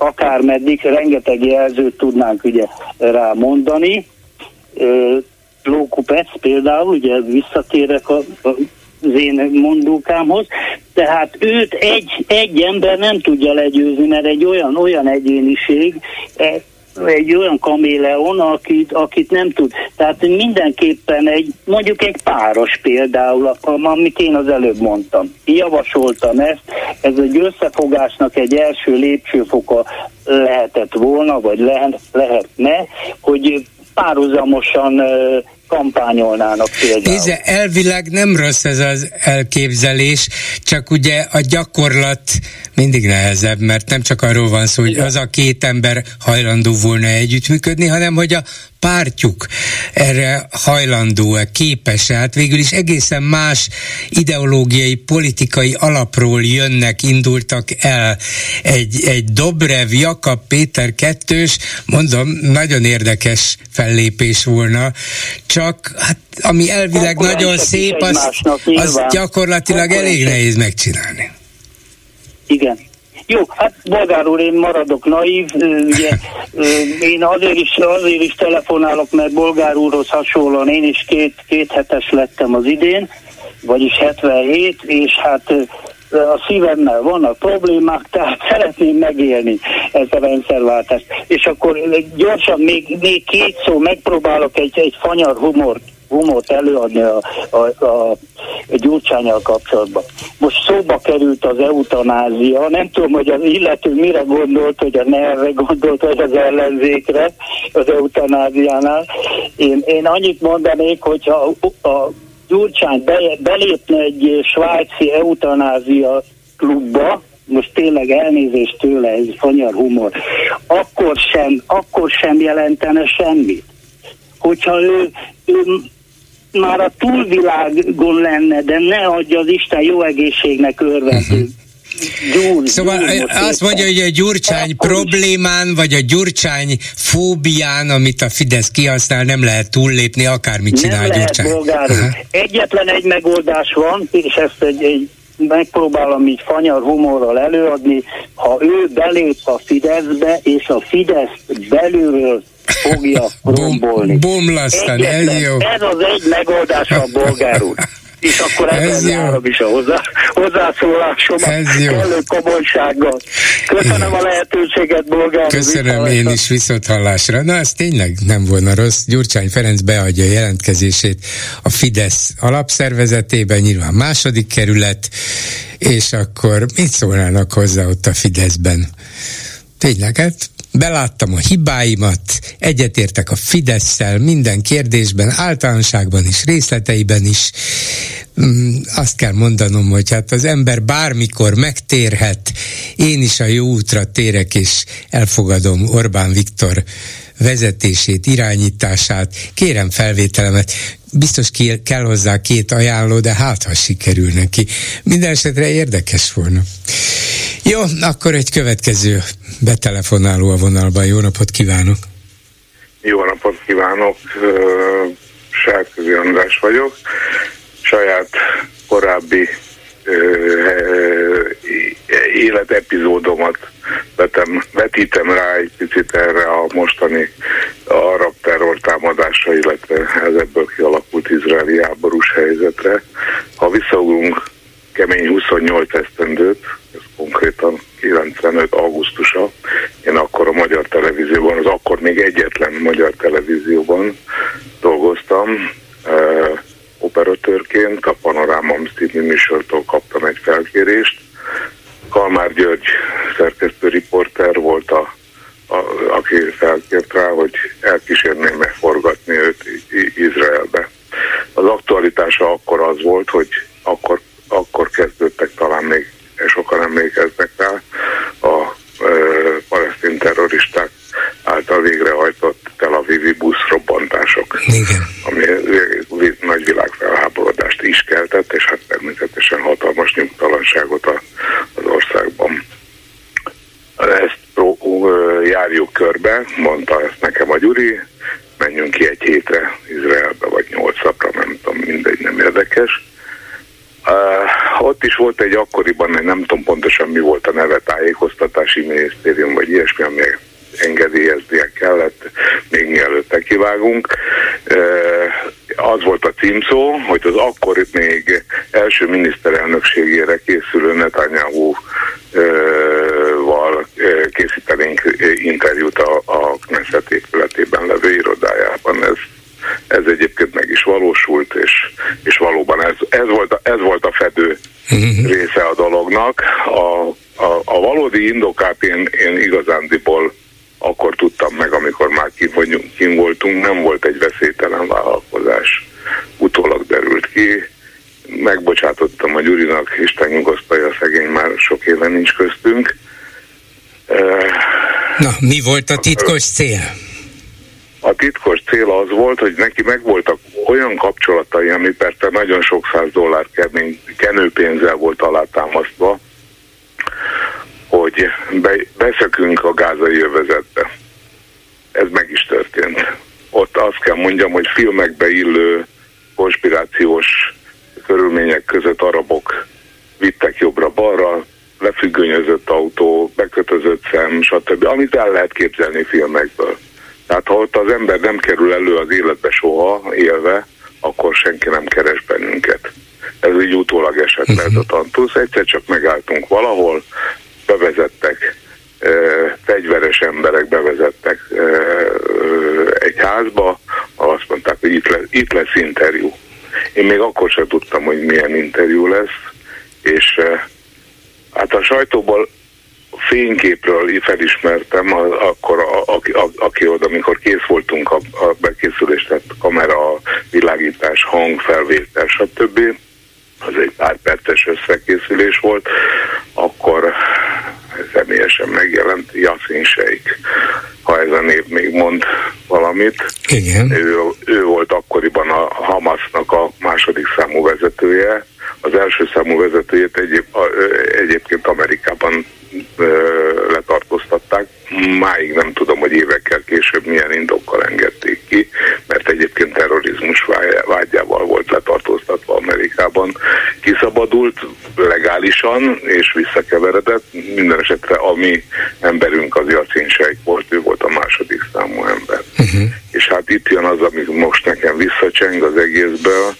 akármeddig, rengeteg jelzőt tudnánk ugye rá mondani. Lókupec például, ugye visszatérek a, a az én mondókámhoz, tehát őt egy, egy ember nem tudja legyőzni, mert egy olyan, olyan egyéniség, e, egy olyan kaméleon, akit, akit nem tud. Tehát mindenképpen egy, mondjuk egy páros például, amit én az előbb mondtam. Javasoltam ezt, ez egy összefogásnak egy első lépcsőfoka lehetett volna, vagy lehet, lehetne, hogy párhuzamosan kampányolnának például. Nézze, elvileg nem rossz ez az elképzelés, csak ugye a gyakorlat mindig nehezebb, mert nem csak arról van szó, hogy az a két ember hajlandó volna együttműködni, hanem hogy a pártjuk erre hajlandó-e, képes-e, hát végül is egészen más ideológiai, politikai alapról jönnek, indultak el. Egy, egy Dobrev, Jakab, Péter kettős, mondom, nagyon érdekes fellépés volna, csak hát ami elvileg Akkor nagyon szép, az, az gyakorlatilag elég nehéz megcsinálni. Igen. Jó, hát Bolgár úr, én maradok naív, ugye én azért is, azért is telefonálok, mert Bolgár úrhoz hasonlóan én is két, két hetes lettem az idén, vagyis 77, és hát a szívemmel vannak problémák, tehát (laughs) szeretném megélni ezt a rendszerváltást. És akkor gyorsan még, még két szó megpróbálok egy, egy fanyar humort humort előadni a, a, a gyurcsányal kapcsolatban. Most szóba került az eutanázia, nem tudom, hogy az illető mire gondolt, hogy a nerve gondolt, vagy az ellenzékre az eutanáziánál. Én, én annyit mondanék, hogyha a Gyurcsány be, belépne egy svájci eutanázia klubba, most tényleg elnézést tőle, ez fanyar humor, akkor sem, akkor sem jelentene semmit. Hogyha ő, ő már a túlvilágon lenne, de ne adja az Isten jó egészségnek örvendő. Uh-huh. Gyúr, szóval gyúr, azt mondja, hogy a gyurcsány problémán, vagy a gyurcsány fóbián, amit a Fidesz kihasznál, nem lehet túllépni, akármit csinál nem gyurcsány. Lehet, Egyetlen egy megoldás van, és ezt egy, egy megpróbálom így fanyar humorral előadni, ha ő belép a Fideszbe, és a Fidesz belülről fogja rombolni. Bomlasztani, ez jó. Ez az egy megoldás a bolgár úr és akkor ez jó. is a hozzá, hozzászólásom ez jó. kellő komolysággal. Köszönöm a lehetőséget, Bolgár. Köszönöm én is viszont hallásra. Na, ez tényleg nem volna rossz. Gyurcsány Ferenc beadja a jelentkezését a Fidesz alapszervezetében, nyilván második kerület, és akkor mit szólnának hozzá ott a Fideszben? Tényleg, hát beláttam a hibáimat, egyetértek a fidesz minden kérdésben, általánosságban is, részleteiben is. Mm, azt kell mondanom, hogy hát az ember bármikor megtérhet, én is a jó útra térek, és elfogadom Orbán Viktor vezetését, irányítását, kérem felvételemet, biztos kell hozzá két ajánló, de hát ha sikerül neki. Minden esetre érdekes volna. Jó, akkor egy következő betelefonáló a vonalban. Jó napot kívánok! Jó napot kívánok! Sárközi András vagyok. Saját korábbi életepizódomat vetem, vetítem rá egy picit erre a mostani arab terrortámadásra, illetve ez ebből kialakult izraeli háborús helyzetre. Ha visszaugrunk kemény 28 esztendőt, ez konkrétan 95. augusztusa. Én akkor a Magyar Televízióban, az akkor még egyetlen Magyar Televízióban dolgoztam, uh, operatőrként, a Panoráma című műsortól kaptam egy felkérést. Kalmár György szerkesztő riporter volt a a, aki felkért rá, hogy elkísérném megforgatni őt Izraelbe. Az aktualitása akkor az volt, hogy akkor, akkor kezdődtek talán még sokan emlékeznek rá, a e, palesztin terroristák által végrehajtott Tel Avivi buszrobbantások, Igen. ami nagy világfelháborodást is keltett, és hát természetesen hatalmas nyugtalanságot a, az országban. Ezt járjuk körbe, mondta ezt nekem a Gyuri, menjünk ki egy hétre Izraelbe, vagy nyolc napra, nem tudom, mindegy, nem érdekes Uh, ott is volt egy akkoriban, nem tudom pontosan mi volt a neve, tájékoztatási minisztérium, vagy ilyesmi, ami engedélyeznie kellett, még mielőtt kivágunk. Uh, az volt a címszó, hogy az akkor még első miniszterelnökségére készülő Netanyahu val készítenénk interjút a, a Knesset épületében levő irodájában. Ez ez egyébként meg is valósult, és, és valóban ez, ez, volt, a, ez volt a fedő uh-huh. része a dolognak. A, a, a valódi indokát én, én igazándiból akkor tudtam meg, amikor már kim, vagyunk, kim voltunk, nem volt egy veszélytelen vállalkozás. Utólag derült ki, megbocsátottam a Gyurinak, Isten nyugosztalja, a szegény már sok éve nincs köztünk. Na, mi volt a titkos cél? a titkos cél az volt, hogy neki megvoltak olyan kapcsolatai, ami persze nagyon sok száz dollár kenőpénzzel volt alátámasztva, hogy be, beszökünk a gázai övezetbe. Ez meg is történt. Ott azt kell mondjam, hogy filmekbe illő konspirációs körülmények között arabok vittek jobbra-balra, lefüggönyözött autó, bekötözött szem, stb. Amit el lehet képzelni filmekből. Tehát ha ott az ember nem kerül elő az életbe soha élve, akkor senki nem keres bennünket. Ez így utólag esett uh-huh. lehet a tantusz. Egyszer csak megálltunk valahol, bevezettek, e, fegyveres emberek bevezettek e, egy házba, ahol azt mondták, hogy itt, lesz, itt lesz interjú. Én még akkor sem tudtam, hogy milyen interjú lesz, és eh, hát a sajtóból fényképről felismertem, akkor a, a, a, aki oda, amikor kész voltunk a, a bekészülés, tehát kamera, világítás, hang, felvétel, stb. Az egy pár perces összekészülés volt, akkor személyesen megjelent Yassin Sheikh, ha ez a név még mond valamit. Igen. Ő, ő volt akkoriban a Hamasnak a második számú vezetője, az első számú vezetőjét egyéb, egyébként Amerikában letartóztatták. Máig nem tudom, hogy évekkel később milyen indokkal engedték ki, mert egyébként terrorizmus vágyával volt letartóztatva Amerikában. Kiszabadult legálisan és visszakeveredett. Minden esetre a mi emberünk az Jacin volt, ő volt a második számú ember. Uh-huh. És hát itt jön az, ami most nekem visszacseng az egészből,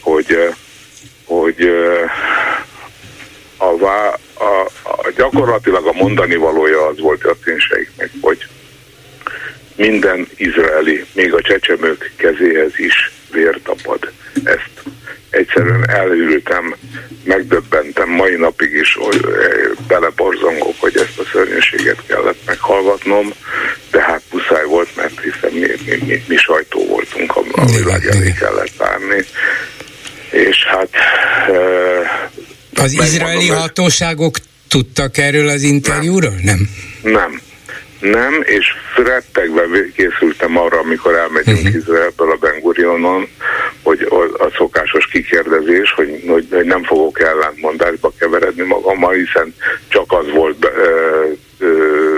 hogy hogy a, vá, a, a, gyakorlatilag a mondani valója az volt a ténységnek, hogy minden izraeli, még a csecsemők kezéhez is vér tapad. Ezt egyszerűen elhűltem, megdöbbentem, mai napig is beleborzongok, hogy ezt a szörnyűséget kellett meghallgatnom, de hát muszáj volt, mert hiszen mi, mi, mi, mi sajtó voltunk, a, világ elé kellett várni. És hát az izraeli hatóságok tudtak erről az interjúról? Nem. Nem. Nem, és rettegve készültem arra, amikor elmegyünk uh-huh. Izraelből a Ben Gurionon, hogy a szokásos kikérdezés, hogy, hogy, hogy nem fogok ellentmondásba keveredni magammal, hiszen csak az volt ö, ö,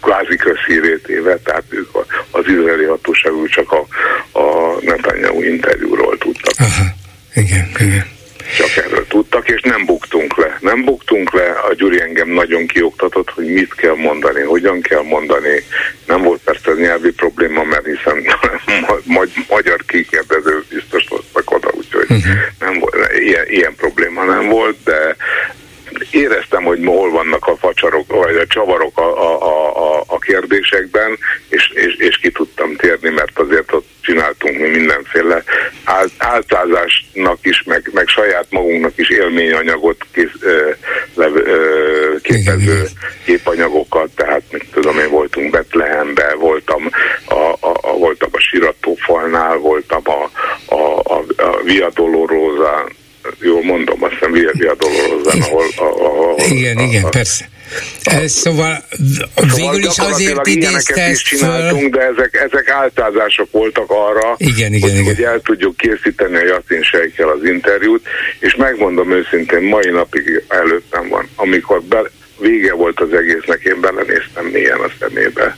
kvázi közhírét éve, tehát ők az izraeli hatóságok csak a, a Netanyahu interjúról tudtak. Aha. Igen, igen csak erről tudtak, és nem buktunk le. Nem buktunk le, a Gyuri engem nagyon kioktatott, hogy mit kell mondani, hogyan kell mondani. Nem volt persze nyelvi probléma, mert hiszen (laughs) magyar kikérdező biztos voltak oda, úgyhogy uh-huh. nem volt, ilyen, ilyen probléma nem volt, de éreztem, hogy hol vannak a facsarok, vagy a csavarok a, a, a, a kérdésekben, és, és, és ki tudtam térni, mert azért ott csináltunk mi mindenféle álcázásnak is, meg, meg saját magunknak is élményanyagot kész, ö, le, ö, képező képanyagokat, tehát mit tudom én, voltunk Betlehembe, voltam a, a, a, voltam a Siratófalnál, voltam a, a, a, a Via Dolorosa jól mondom, azt hiszem Via Dolorosa, ahol, ahol... Igen, a, igen, a, persze. Szóval, szóval végül is azért idézte is csináltunk, de ezek, ezek áltázások voltak arra, igen, igen, hogy, igen. hogy el tudjuk készíteni a Jatin Sejkkel az interjút, és megmondom őszintén, mai napig előttem van, amikor be, vége volt az egésznek, én belenéztem mélyen a szemébe,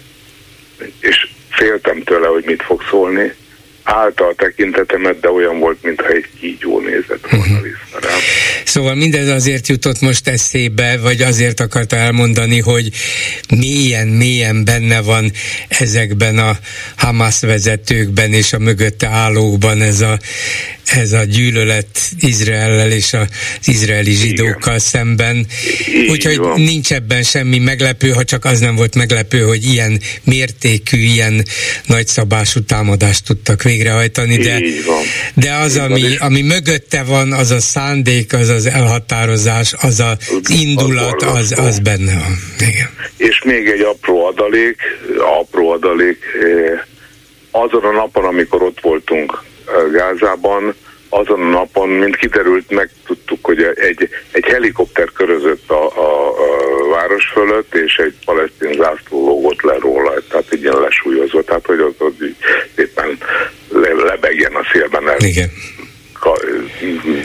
és féltem tőle, hogy mit fog szólni, állta a tekintetemet, de olyan volt, mintha egy kígyó nézett volna uh-huh. vissza rám. Szóval mindez azért jutott most eszébe, vagy azért akarta elmondani, hogy mélyen, mélyen benne van ezekben a Hamas vezetőkben és a mögötte állókban ez a, ez a gyűlölet Izraellel és az izraeli zsidókkal Igen. szemben. Úgyhogy nincs ebben semmi meglepő, ha csak az nem volt meglepő, hogy ilyen mértékű, ilyen nagyszabású támadást tudtak végrehajtani, de, de az, ami, ami mögötte van, az a szándék, az az elhatározás, az az indulat, az, az benne van. Igen. És még egy apró adalék, apró adalék, eh, azon a napon, amikor ott voltunk eh, Gázában, azon a napon, mint kiderült, megtudtuk, hogy egy, egy helikopter körözött a, a, a város fölött, és egy palesztin zászló lógott le róla, tehát egy ilyen lesúlyozott, tehát hogy az, az éppen le, lebegjen a szélben el. Igen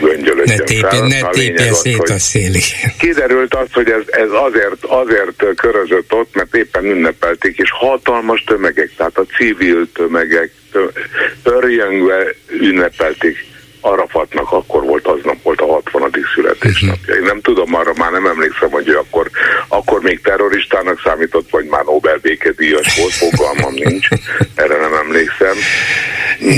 göngyölödjön ne tépje. Ne tépje szét a szélig. Kiderült az, hogy ez, ez azért, azért körözött ott, mert éppen ünnepelték, és hatalmas tömegek, tehát a civil tömegek törjengve ünnepelték Arafatnak akkor volt, aznap volt a 60. születésnapja. Én nem tudom, arra már nem emlékszem, hogy ő akkor, akkor még terroristának számított, vagy már Nobel békedíjas volt, fogalmam nincs, erre nem emlékszem.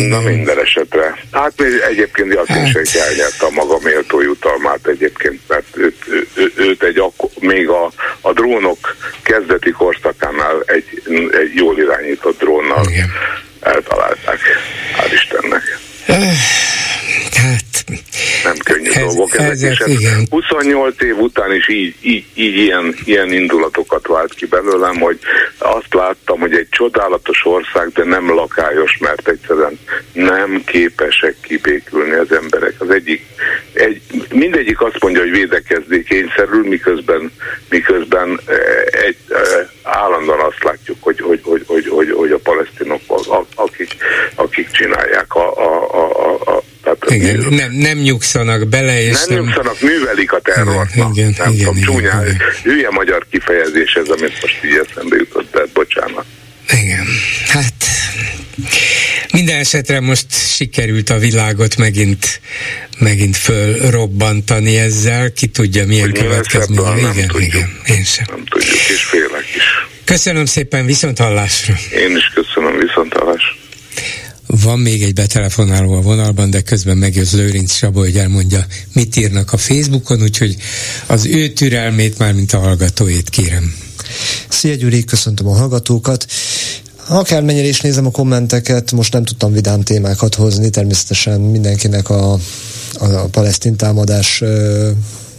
Na minden esetre. Hát egyébként azt is egy elnyerte a maga méltó jutalmát egyébként, mert őt, ő, őt egy akkor, még a, a drónok kezdeti korszakánál egy, egy jól irányított drónnal eltalálták. Hál' Istennek. Ezek, Ezek, és ez igen. 28 év után is így, így, így ilyen, ilyen indulatokat vált ki belőlem, hogy azt láttam, hogy egy csodálatos ország, de nem lakályos, mert egyszerűen nem képesek kibékülni az emberek. Az egyik, egy, mindegyik azt mondja, hogy védekezni kényszerül, miközben, miközben eh, egy, eh, állandóan azt látjuk, hogy, hogy, hogy, hogy, hogy, hogy a palesztinok, akik, akik csinálják a, a, a, a tehát Igen, nem, nem nyugszanak bele, és nem, nem, nyugszanak, művelik a terrort. Igen, igen, nem igen, tudom, igen, csúnyán, igen. hülye magyar kifejezés ez, amit most így eszembe jutott, de bocsánat. Igen, hát minden esetre most sikerült a világot megint, megint fölrobbantani ezzel, ki tudja milyen Hogy következménye. Igen, tudjuk. igen, én sem. Nem tudjuk, és félek is. Köszönöm szépen, viszont hallásra. Én is köszönöm. Van még egy betelefonáló a vonalban, de közben megjött Lőrinc Sabo, hogy elmondja, mit írnak a Facebookon, úgyhogy az ő türelmét már, mint a hallgatóét kérem. Szia Gyuri, köszöntöm a hallgatókat. Akármennyire is nézem a kommenteket, most nem tudtam vidám témákat hozni, természetesen mindenkinek a, a, a palesztin támadás ö,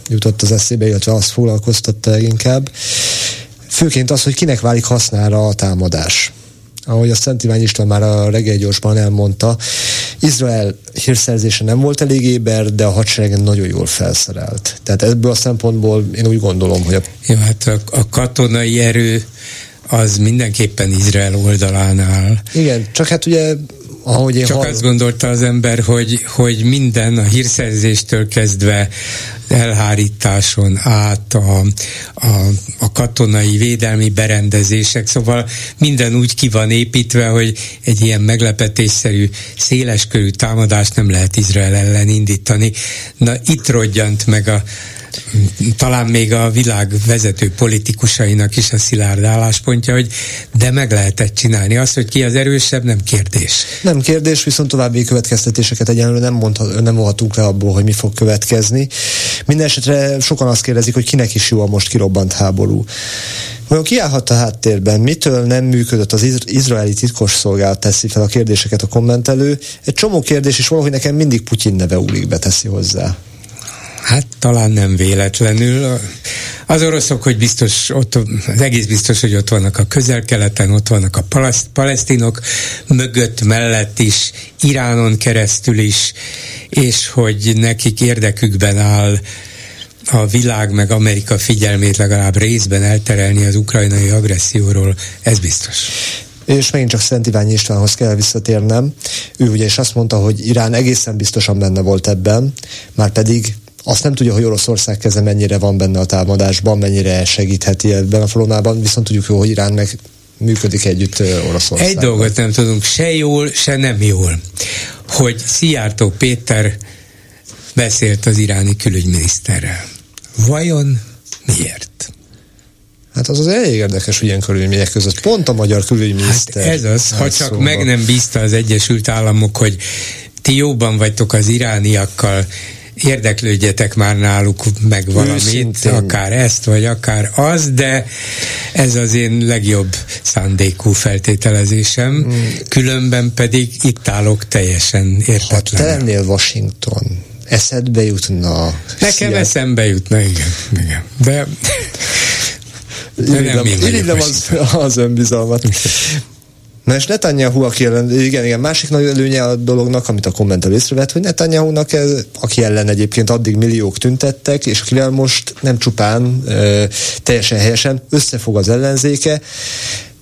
jutott az eszébe, illetve azt foglalkoztatta inkább. Főként az, hogy kinek válik hasznára a támadás. Ahogy a Szent Ivány István már a reggel gyorsban elmondta, Izrael hírszerzése nem volt elég éber, de a hadseregen nagyon jól felszerelt. Tehát ebből a szempontból én úgy gondolom, hogy a Jó, hát a, a katonai erő az mindenképpen Izrael oldalán áll. Igen, csak hát ugye, ahogy én Csak hall... azt gondolta az ember, hogy, hogy minden a hírszerzéstől kezdve elhárításon át a, a, a katonai védelmi berendezések, szóval minden úgy ki van építve, hogy egy ilyen meglepetésszerű, széleskörű támadást nem lehet Izrael ellen indítani. Na itt rodjant meg a talán még a világ vezető politikusainak is a szilárd álláspontja, hogy de meg lehetett csinálni. Az, hogy ki az erősebb, nem kérdés. Nem kérdés, viszont további következtetéseket egyenlőre nem, mondhat, nem mondhatunk le abból, hogy mi fog következni. Minden esetre sokan azt kérdezik, hogy kinek is jó a most kirobbant háború. Vajon kiállhat a háttérben? Mitől nem működött az iz- izraeli titkosszolgálat teszi fel a kérdéseket a kommentelő? Egy csomó kérdés is valahogy nekem mindig Putyin neve úlik beteszi hozzá. Hát talán nem véletlenül. Az oroszok, hogy biztos, ott, az egész biztos, hogy ott vannak a közel-keleten, ott vannak a paleszt, palesztinok, mögött, mellett is, Iránon keresztül is, és hogy nekik érdekükben áll a világ meg Amerika figyelmét legalább részben elterelni az ukrajnai agresszióról, ez biztos. És megint csak Szent Iványi Istvánhoz kell visszatérnem. Ő ugye is azt mondta, hogy Irán egészen biztosan benne volt ebben, már pedig azt nem tudja, hogy Oroszország keze mennyire van benne a támadásban, mennyire segítheti ebben a falonában, viszont tudjuk jó, hogy Irán meg működik együtt Oroszországban. Egy dolgot nem tudunk, se jól, se nem jól, hogy Szijjártó Péter beszélt az iráni külügyminiszterrel. Vajon miért? Hát az az elég érdekes, hogy ilyen körülmények között pont a magyar külügyminiszter. Hát ez az, ha csak szóval. meg nem bízta az Egyesült Államok, hogy ti jóban vagytok az irániakkal, érdeklődjetek már náluk meg valamit, Őszintén. akár ezt, vagy akár az, de ez az én legjobb szándékú feltételezésem, mm. különben pedig itt állok teljesen értetlen. Ha te lennél Washington, eszedbe jutna... Nekem szia... eszembe jutna, igen. igen. De... nem Irigylem az, az önbizalmat. Na és Netanyahu, aki ellen, igen, igen, másik nagy előnye a dolognak, amit a kommentel észrevett, hogy Netanyahu-nak, ez, aki ellen egyébként addig milliók tüntettek, és akivel most nem csupán e, teljesen helyesen összefog az ellenzéke,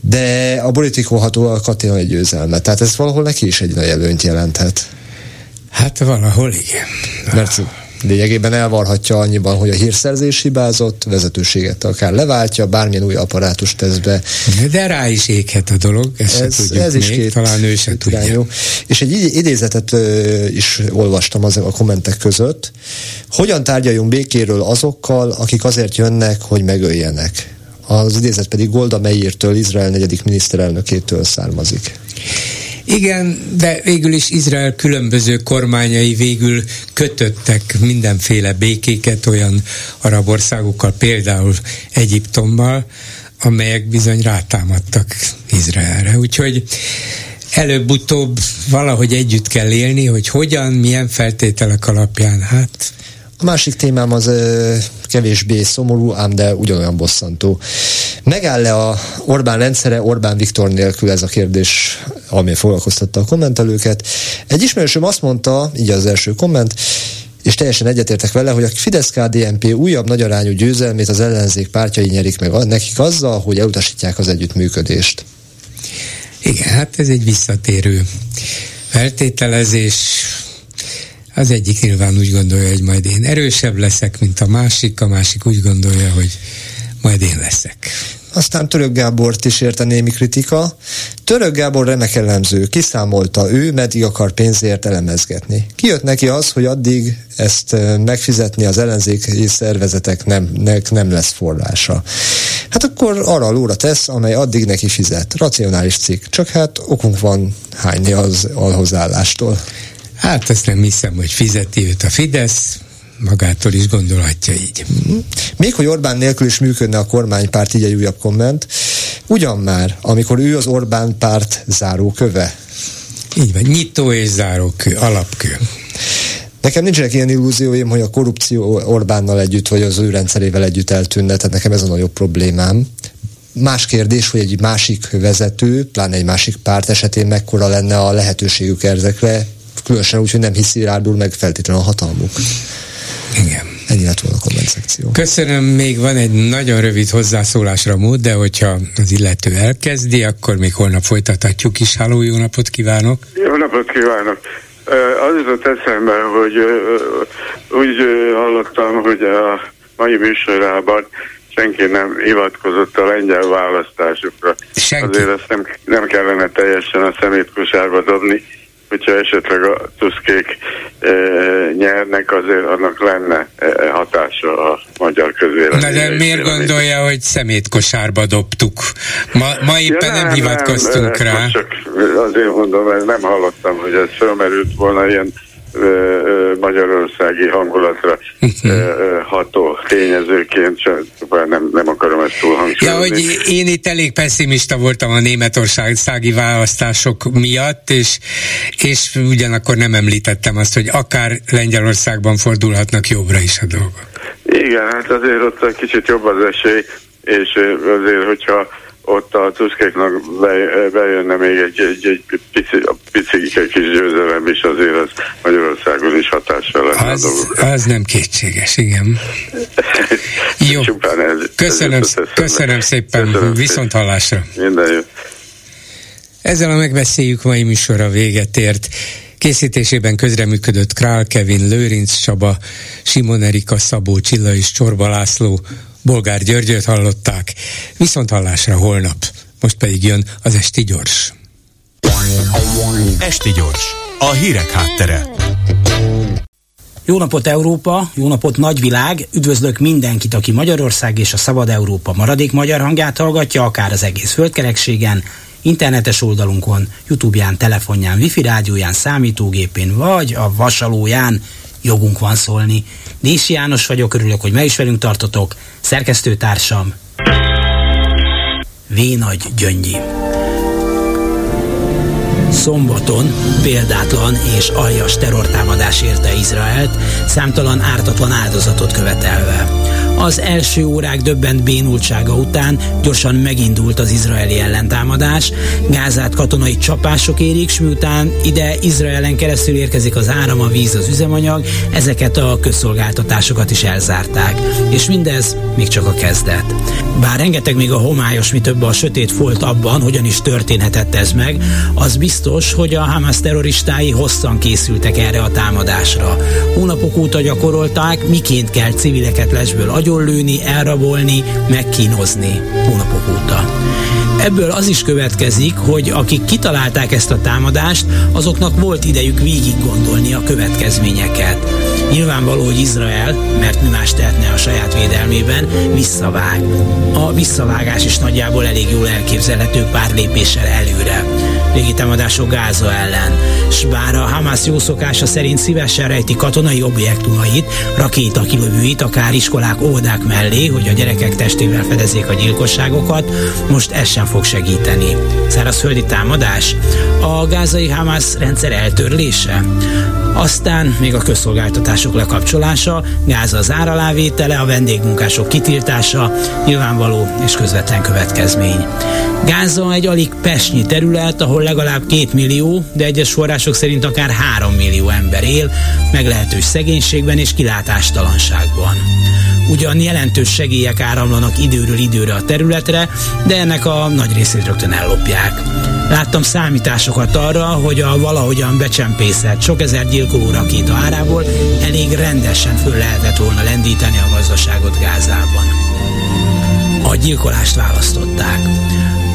de a politikó hatóval katina egy győzelme. Tehát ez valahol neki is egy nagy előnyt jelenthet. Hát valahol igen. Mert lényegében elvarhatja annyiban, hogy a hírszerzés hibázott, vezetőséget akár leváltja, bármilyen új apparátus tesz be. De rá is éghet a dolog, ezt ez, tudjuk ez még, is két, talán ő se tudja. Irányú. És egy idézetet ö, is olvastam az a kommentek között. Hogyan tárgyaljunk békéről azokkal, akik azért jönnek, hogy megöljenek? Az idézet pedig Golda Meirtől, Izrael negyedik miniszterelnökétől származik. Igen, de végül is Izrael különböző kormányai végül kötöttek mindenféle békéket olyan arab országokkal, például Egyiptommal, amelyek bizony rátámadtak Izraelre. Úgyhogy előbb-utóbb valahogy együtt kell élni, hogy hogyan, milyen feltételek alapján, hát A másik témám az ö, kevésbé szomorú, ám de ugyanolyan bosszantó. Megáll-e a Orbán rendszere Orbán Viktor nélkül ez a kérdés, ami foglalkoztatta a kommentelőket. Egy ismerősöm azt mondta, így az első komment, és teljesen egyetértek vele, hogy a Fidesz-KDNP újabb nagyarányú győzelmét az ellenzék pártjai nyerik meg nekik azzal, hogy elutasítják az együttműködést. Igen, hát ez egy visszatérő feltételezés. Az egyik nyilván úgy gondolja, hogy majd én erősebb leszek, mint a másik, a másik úgy gondolja, hogy majd én leszek. Aztán Török Gábort is érte némi kritika. Török Gábor remek elemző, kiszámolta ő, meddig akar pénzért elemezgetni. Kijött neki az, hogy addig ezt megfizetni az ellenzéki szervezeteknek nem lesz forrása. Hát akkor arra a lóra tesz, amely addig neki fizet. Racionális cikk. Csak hát okunk van hányni az alhozállástól. Hát ezt nem hiszem, hogy fizeti őt a Fidesz, magától is gondolhatja így. Még hogy Orbán nélkül is működne a kormánypárt, így egy újabb komment, ugyan már, amikor ő az Orbán párt záróköve. Így van, nyitó és zárókő, alapkő. Nekem nincsenek ilyen illúzióim, hogy a korrupció Orbánnal együtt, vagy az ő rendszerével együtt eltűnne, tehát nekem ez a nagyobb problémám. Más kérdés, hogy egy másik vezető, pláne egy másik párt esetén mekkora lenne a lehetőségük ezekre, különösen úgy, hogy nem hiszi rárdul meg feltétlenül a hatalmuk. Igen. Ennyi lett volna a komment szekció. Köszönöm, még van egy nagyon rövid hozzászólásra mód, de hogyha az illető elkezdi, akkor még holnap folytathatjuk is. Háló, jó napot kívánok! Jó napot kívánok! Az jutott eszembe, hogy úgy hallottam, hogy a mai műsorában senki nem hivatkozott a lengyel választásokra. Senki. Azért ezt nem, nem kellene teljesen a szemétkosárba dobni hogyha esetleg a tuszkék e, nyernek, azért annak lenne e, hatása a magyar közvélemény. Na de miért gondolja, hogy szemétkosárba dobtuk? Ma, ma éppen ja, nem, nem hivatkoztunk nem, rá. Csak azért mondom, mert nem hallottam, hogy ez felmerült volna ilyen magyarországi hangulatra ható tényezőként, csak nem, nem akarom ezt túl hangsúlyozni. Ja, hogy én itt elég pessimista voltam a németországi választások miatt, és, és ugyanakkor nem említettem azt, hogy akár Lengyelországban fordulhatnak jobbra is a dolgok. Igen, hát azért ott egy kicsit jobb az esély, és azért, hogyha ott a Tuskéknak bejönne még egy, egy, egy pici, pici egy kis győzelem is, azért az Magyarországon is hatással lenne az, a. Az nem kétséges, igen. (laughs) Jó. ez, köszönöm, ez köszönöm szépen, köszönöm viszont hallásra. Minden jó. Ezzel a megbeszéljük mai műsorra véget ért. Készítésében közreműködött Král Kevin, Lőrinc Csaba, Simon Erika, Szabó Csilla és Csorba László. Bolgár Györgyöt hallották. Viszont hallásra holnap. Most pedig jön az Esti Gyors. Esti Gyors. A hírek háttere. Jó napot Európa, jó napot nagyvilág, üdvözlök mindenkit, aki Magyarország és a Szabad Európa maradék magyar hangját hallgatja, akár az egész földkerekségen, internetes oldalunkon, Youtube-ján, telefonján, wifi rádióján, számítógépén, vagy a vasalóján jogunk van szólni. Dési János vagyok, örülök, hogy me is velünk tartotok. Szerkesztőtársam V. Nagy Gyöngyi. Szombaton példátlan és aljas terrortámadás érte Izraelt, számtalan ártatlan áldozatot követelve. Az első órák döbbent bénultsága után gyorsan megindult az izraeli ellentámadás, Gázát katonai csapások érik, s miután ide Izraelen keresztül érkezik az áram, a víz, az üzemanyag, ezeket a közszolgáltatásokat is elzárták. És mindez még csak a kezdet. Bár rengeteg még a homályos, mi több a sötét folt abban, hogyan is történhetett ez meg, az biztos, hogy a Hamas terroristái hosszan készültek erre a támadásra. Hónapok óta gyakorolták, miként kell civileket lesből agyonlőni, elrabolni, megkínozni. Hónapok óta. Ebből az is következik, hogy akik kitalálták ezt a támadást, azoknak volt idejük végig gondolni a következményeket. Nyilvánvaló, hogy Izrael, mert mi más tehetne a saját védelmében, visszavág. A visszavágás is nagyjából elég jól elképzelhető pár lépéssel előre támadások Gáza ellen. S bár a Hamas jó szokása szerint szívesen rejti katonai objektumait, rakétakilövőit, akár iskolák, óvodák mellé, hogy a gyerekek testével fedezzék a gyilkosságokat, most ez sem fog segíteni. Szárazföldi támadás? A gázai Hamas rendszer eltörlése? Aztán még a közszolgáltatások lekapcsolása, gáz az áralávétele, a vendégmunkások kitiltása, nyilvánvaló és közvetlen következmény. Gáza egy alig pesnyi terület, ahol legalább két millió, de egyes források szerint akár három millió ember él, meglehetős szegénységben és kilátástalanságban. Ugyan jelentős segélyek áramlanak időről időre a területre, de ennek a nagy részét rögtön ellopják. Láttam számításokat arra, hogy a valahogyan becsempészett sok ezer gyilkoló rakéta árából elég rendesen föl lehetett volna lendíteni a gazdaságot Gázában. A gyilkolást választották.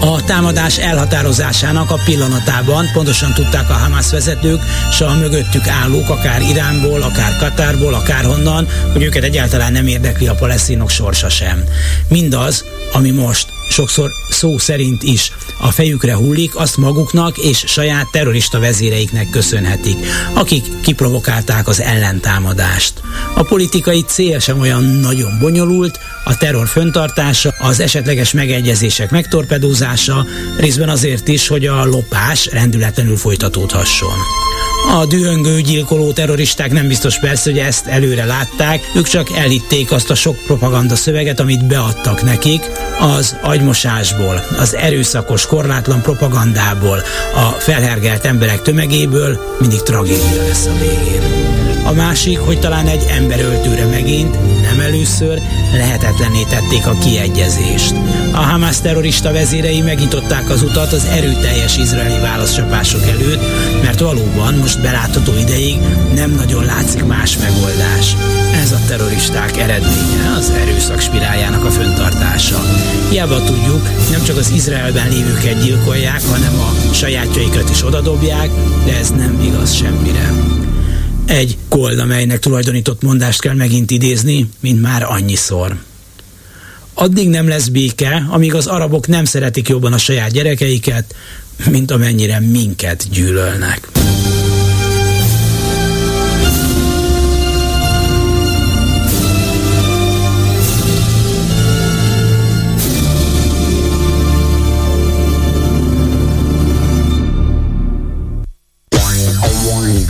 A támadás elhatározásának a pillanatában pontosan tudták a Hamas vezetők, s a mögöttük állók, akár Iránból, akár Katárból, akár honnan, hogy őket egyáltalán nem érdekli a palesztinok sorsa sem. Mindaz, ami most sokszor szó szerint is a fejükre hullik, azt maguknak és saját terrorista vezéreiknek köszönhetik, akik kiprovokálták az ellentámadást. A politikai cél sem olyan nagyon bonyolult, a terror föntartása, az esetleges megegyezések megtorpedózása, részben azért is, hogy a lopás rendületlenül folytatódhasson. A dühöngő gyilkoló terroristák nem biztos persze, hogy ezt előre látták, ők csak elhitték azt a sok propaganda szöveget, amit beadtak nekik, az agymosásból, az erőszakos, korlátlan propagandából, a felhergelt emberek tömegéből mindig tragédia lesz a végén. A másik, hogy talán egy emberöltőre megint, nem először, lehetetlenné tették a kiegyezést. A Hamas terrorista vezérei megnyitották az utat az erőteljes izraeli válaszcsapások előtt, mert valóban most belátható ideig nem nagyon látszik más megoldás. Ez a terroristák eredménye, az erőszak spiráljának a föntartása. Hiába tudjuk, nem csak az Izraelben lévőket gyilkolják, hanem a sajátjaikat is odadobják, de ez nem igaz semmire. Egy Golda melynek tulajdonított mondást kell megint idézni, mint már annyiszor. Addig nem lesz béke, amíg az arabok nem szeretik jobban a saját gyerekeiket, mint amennyire minket gyűlölnek.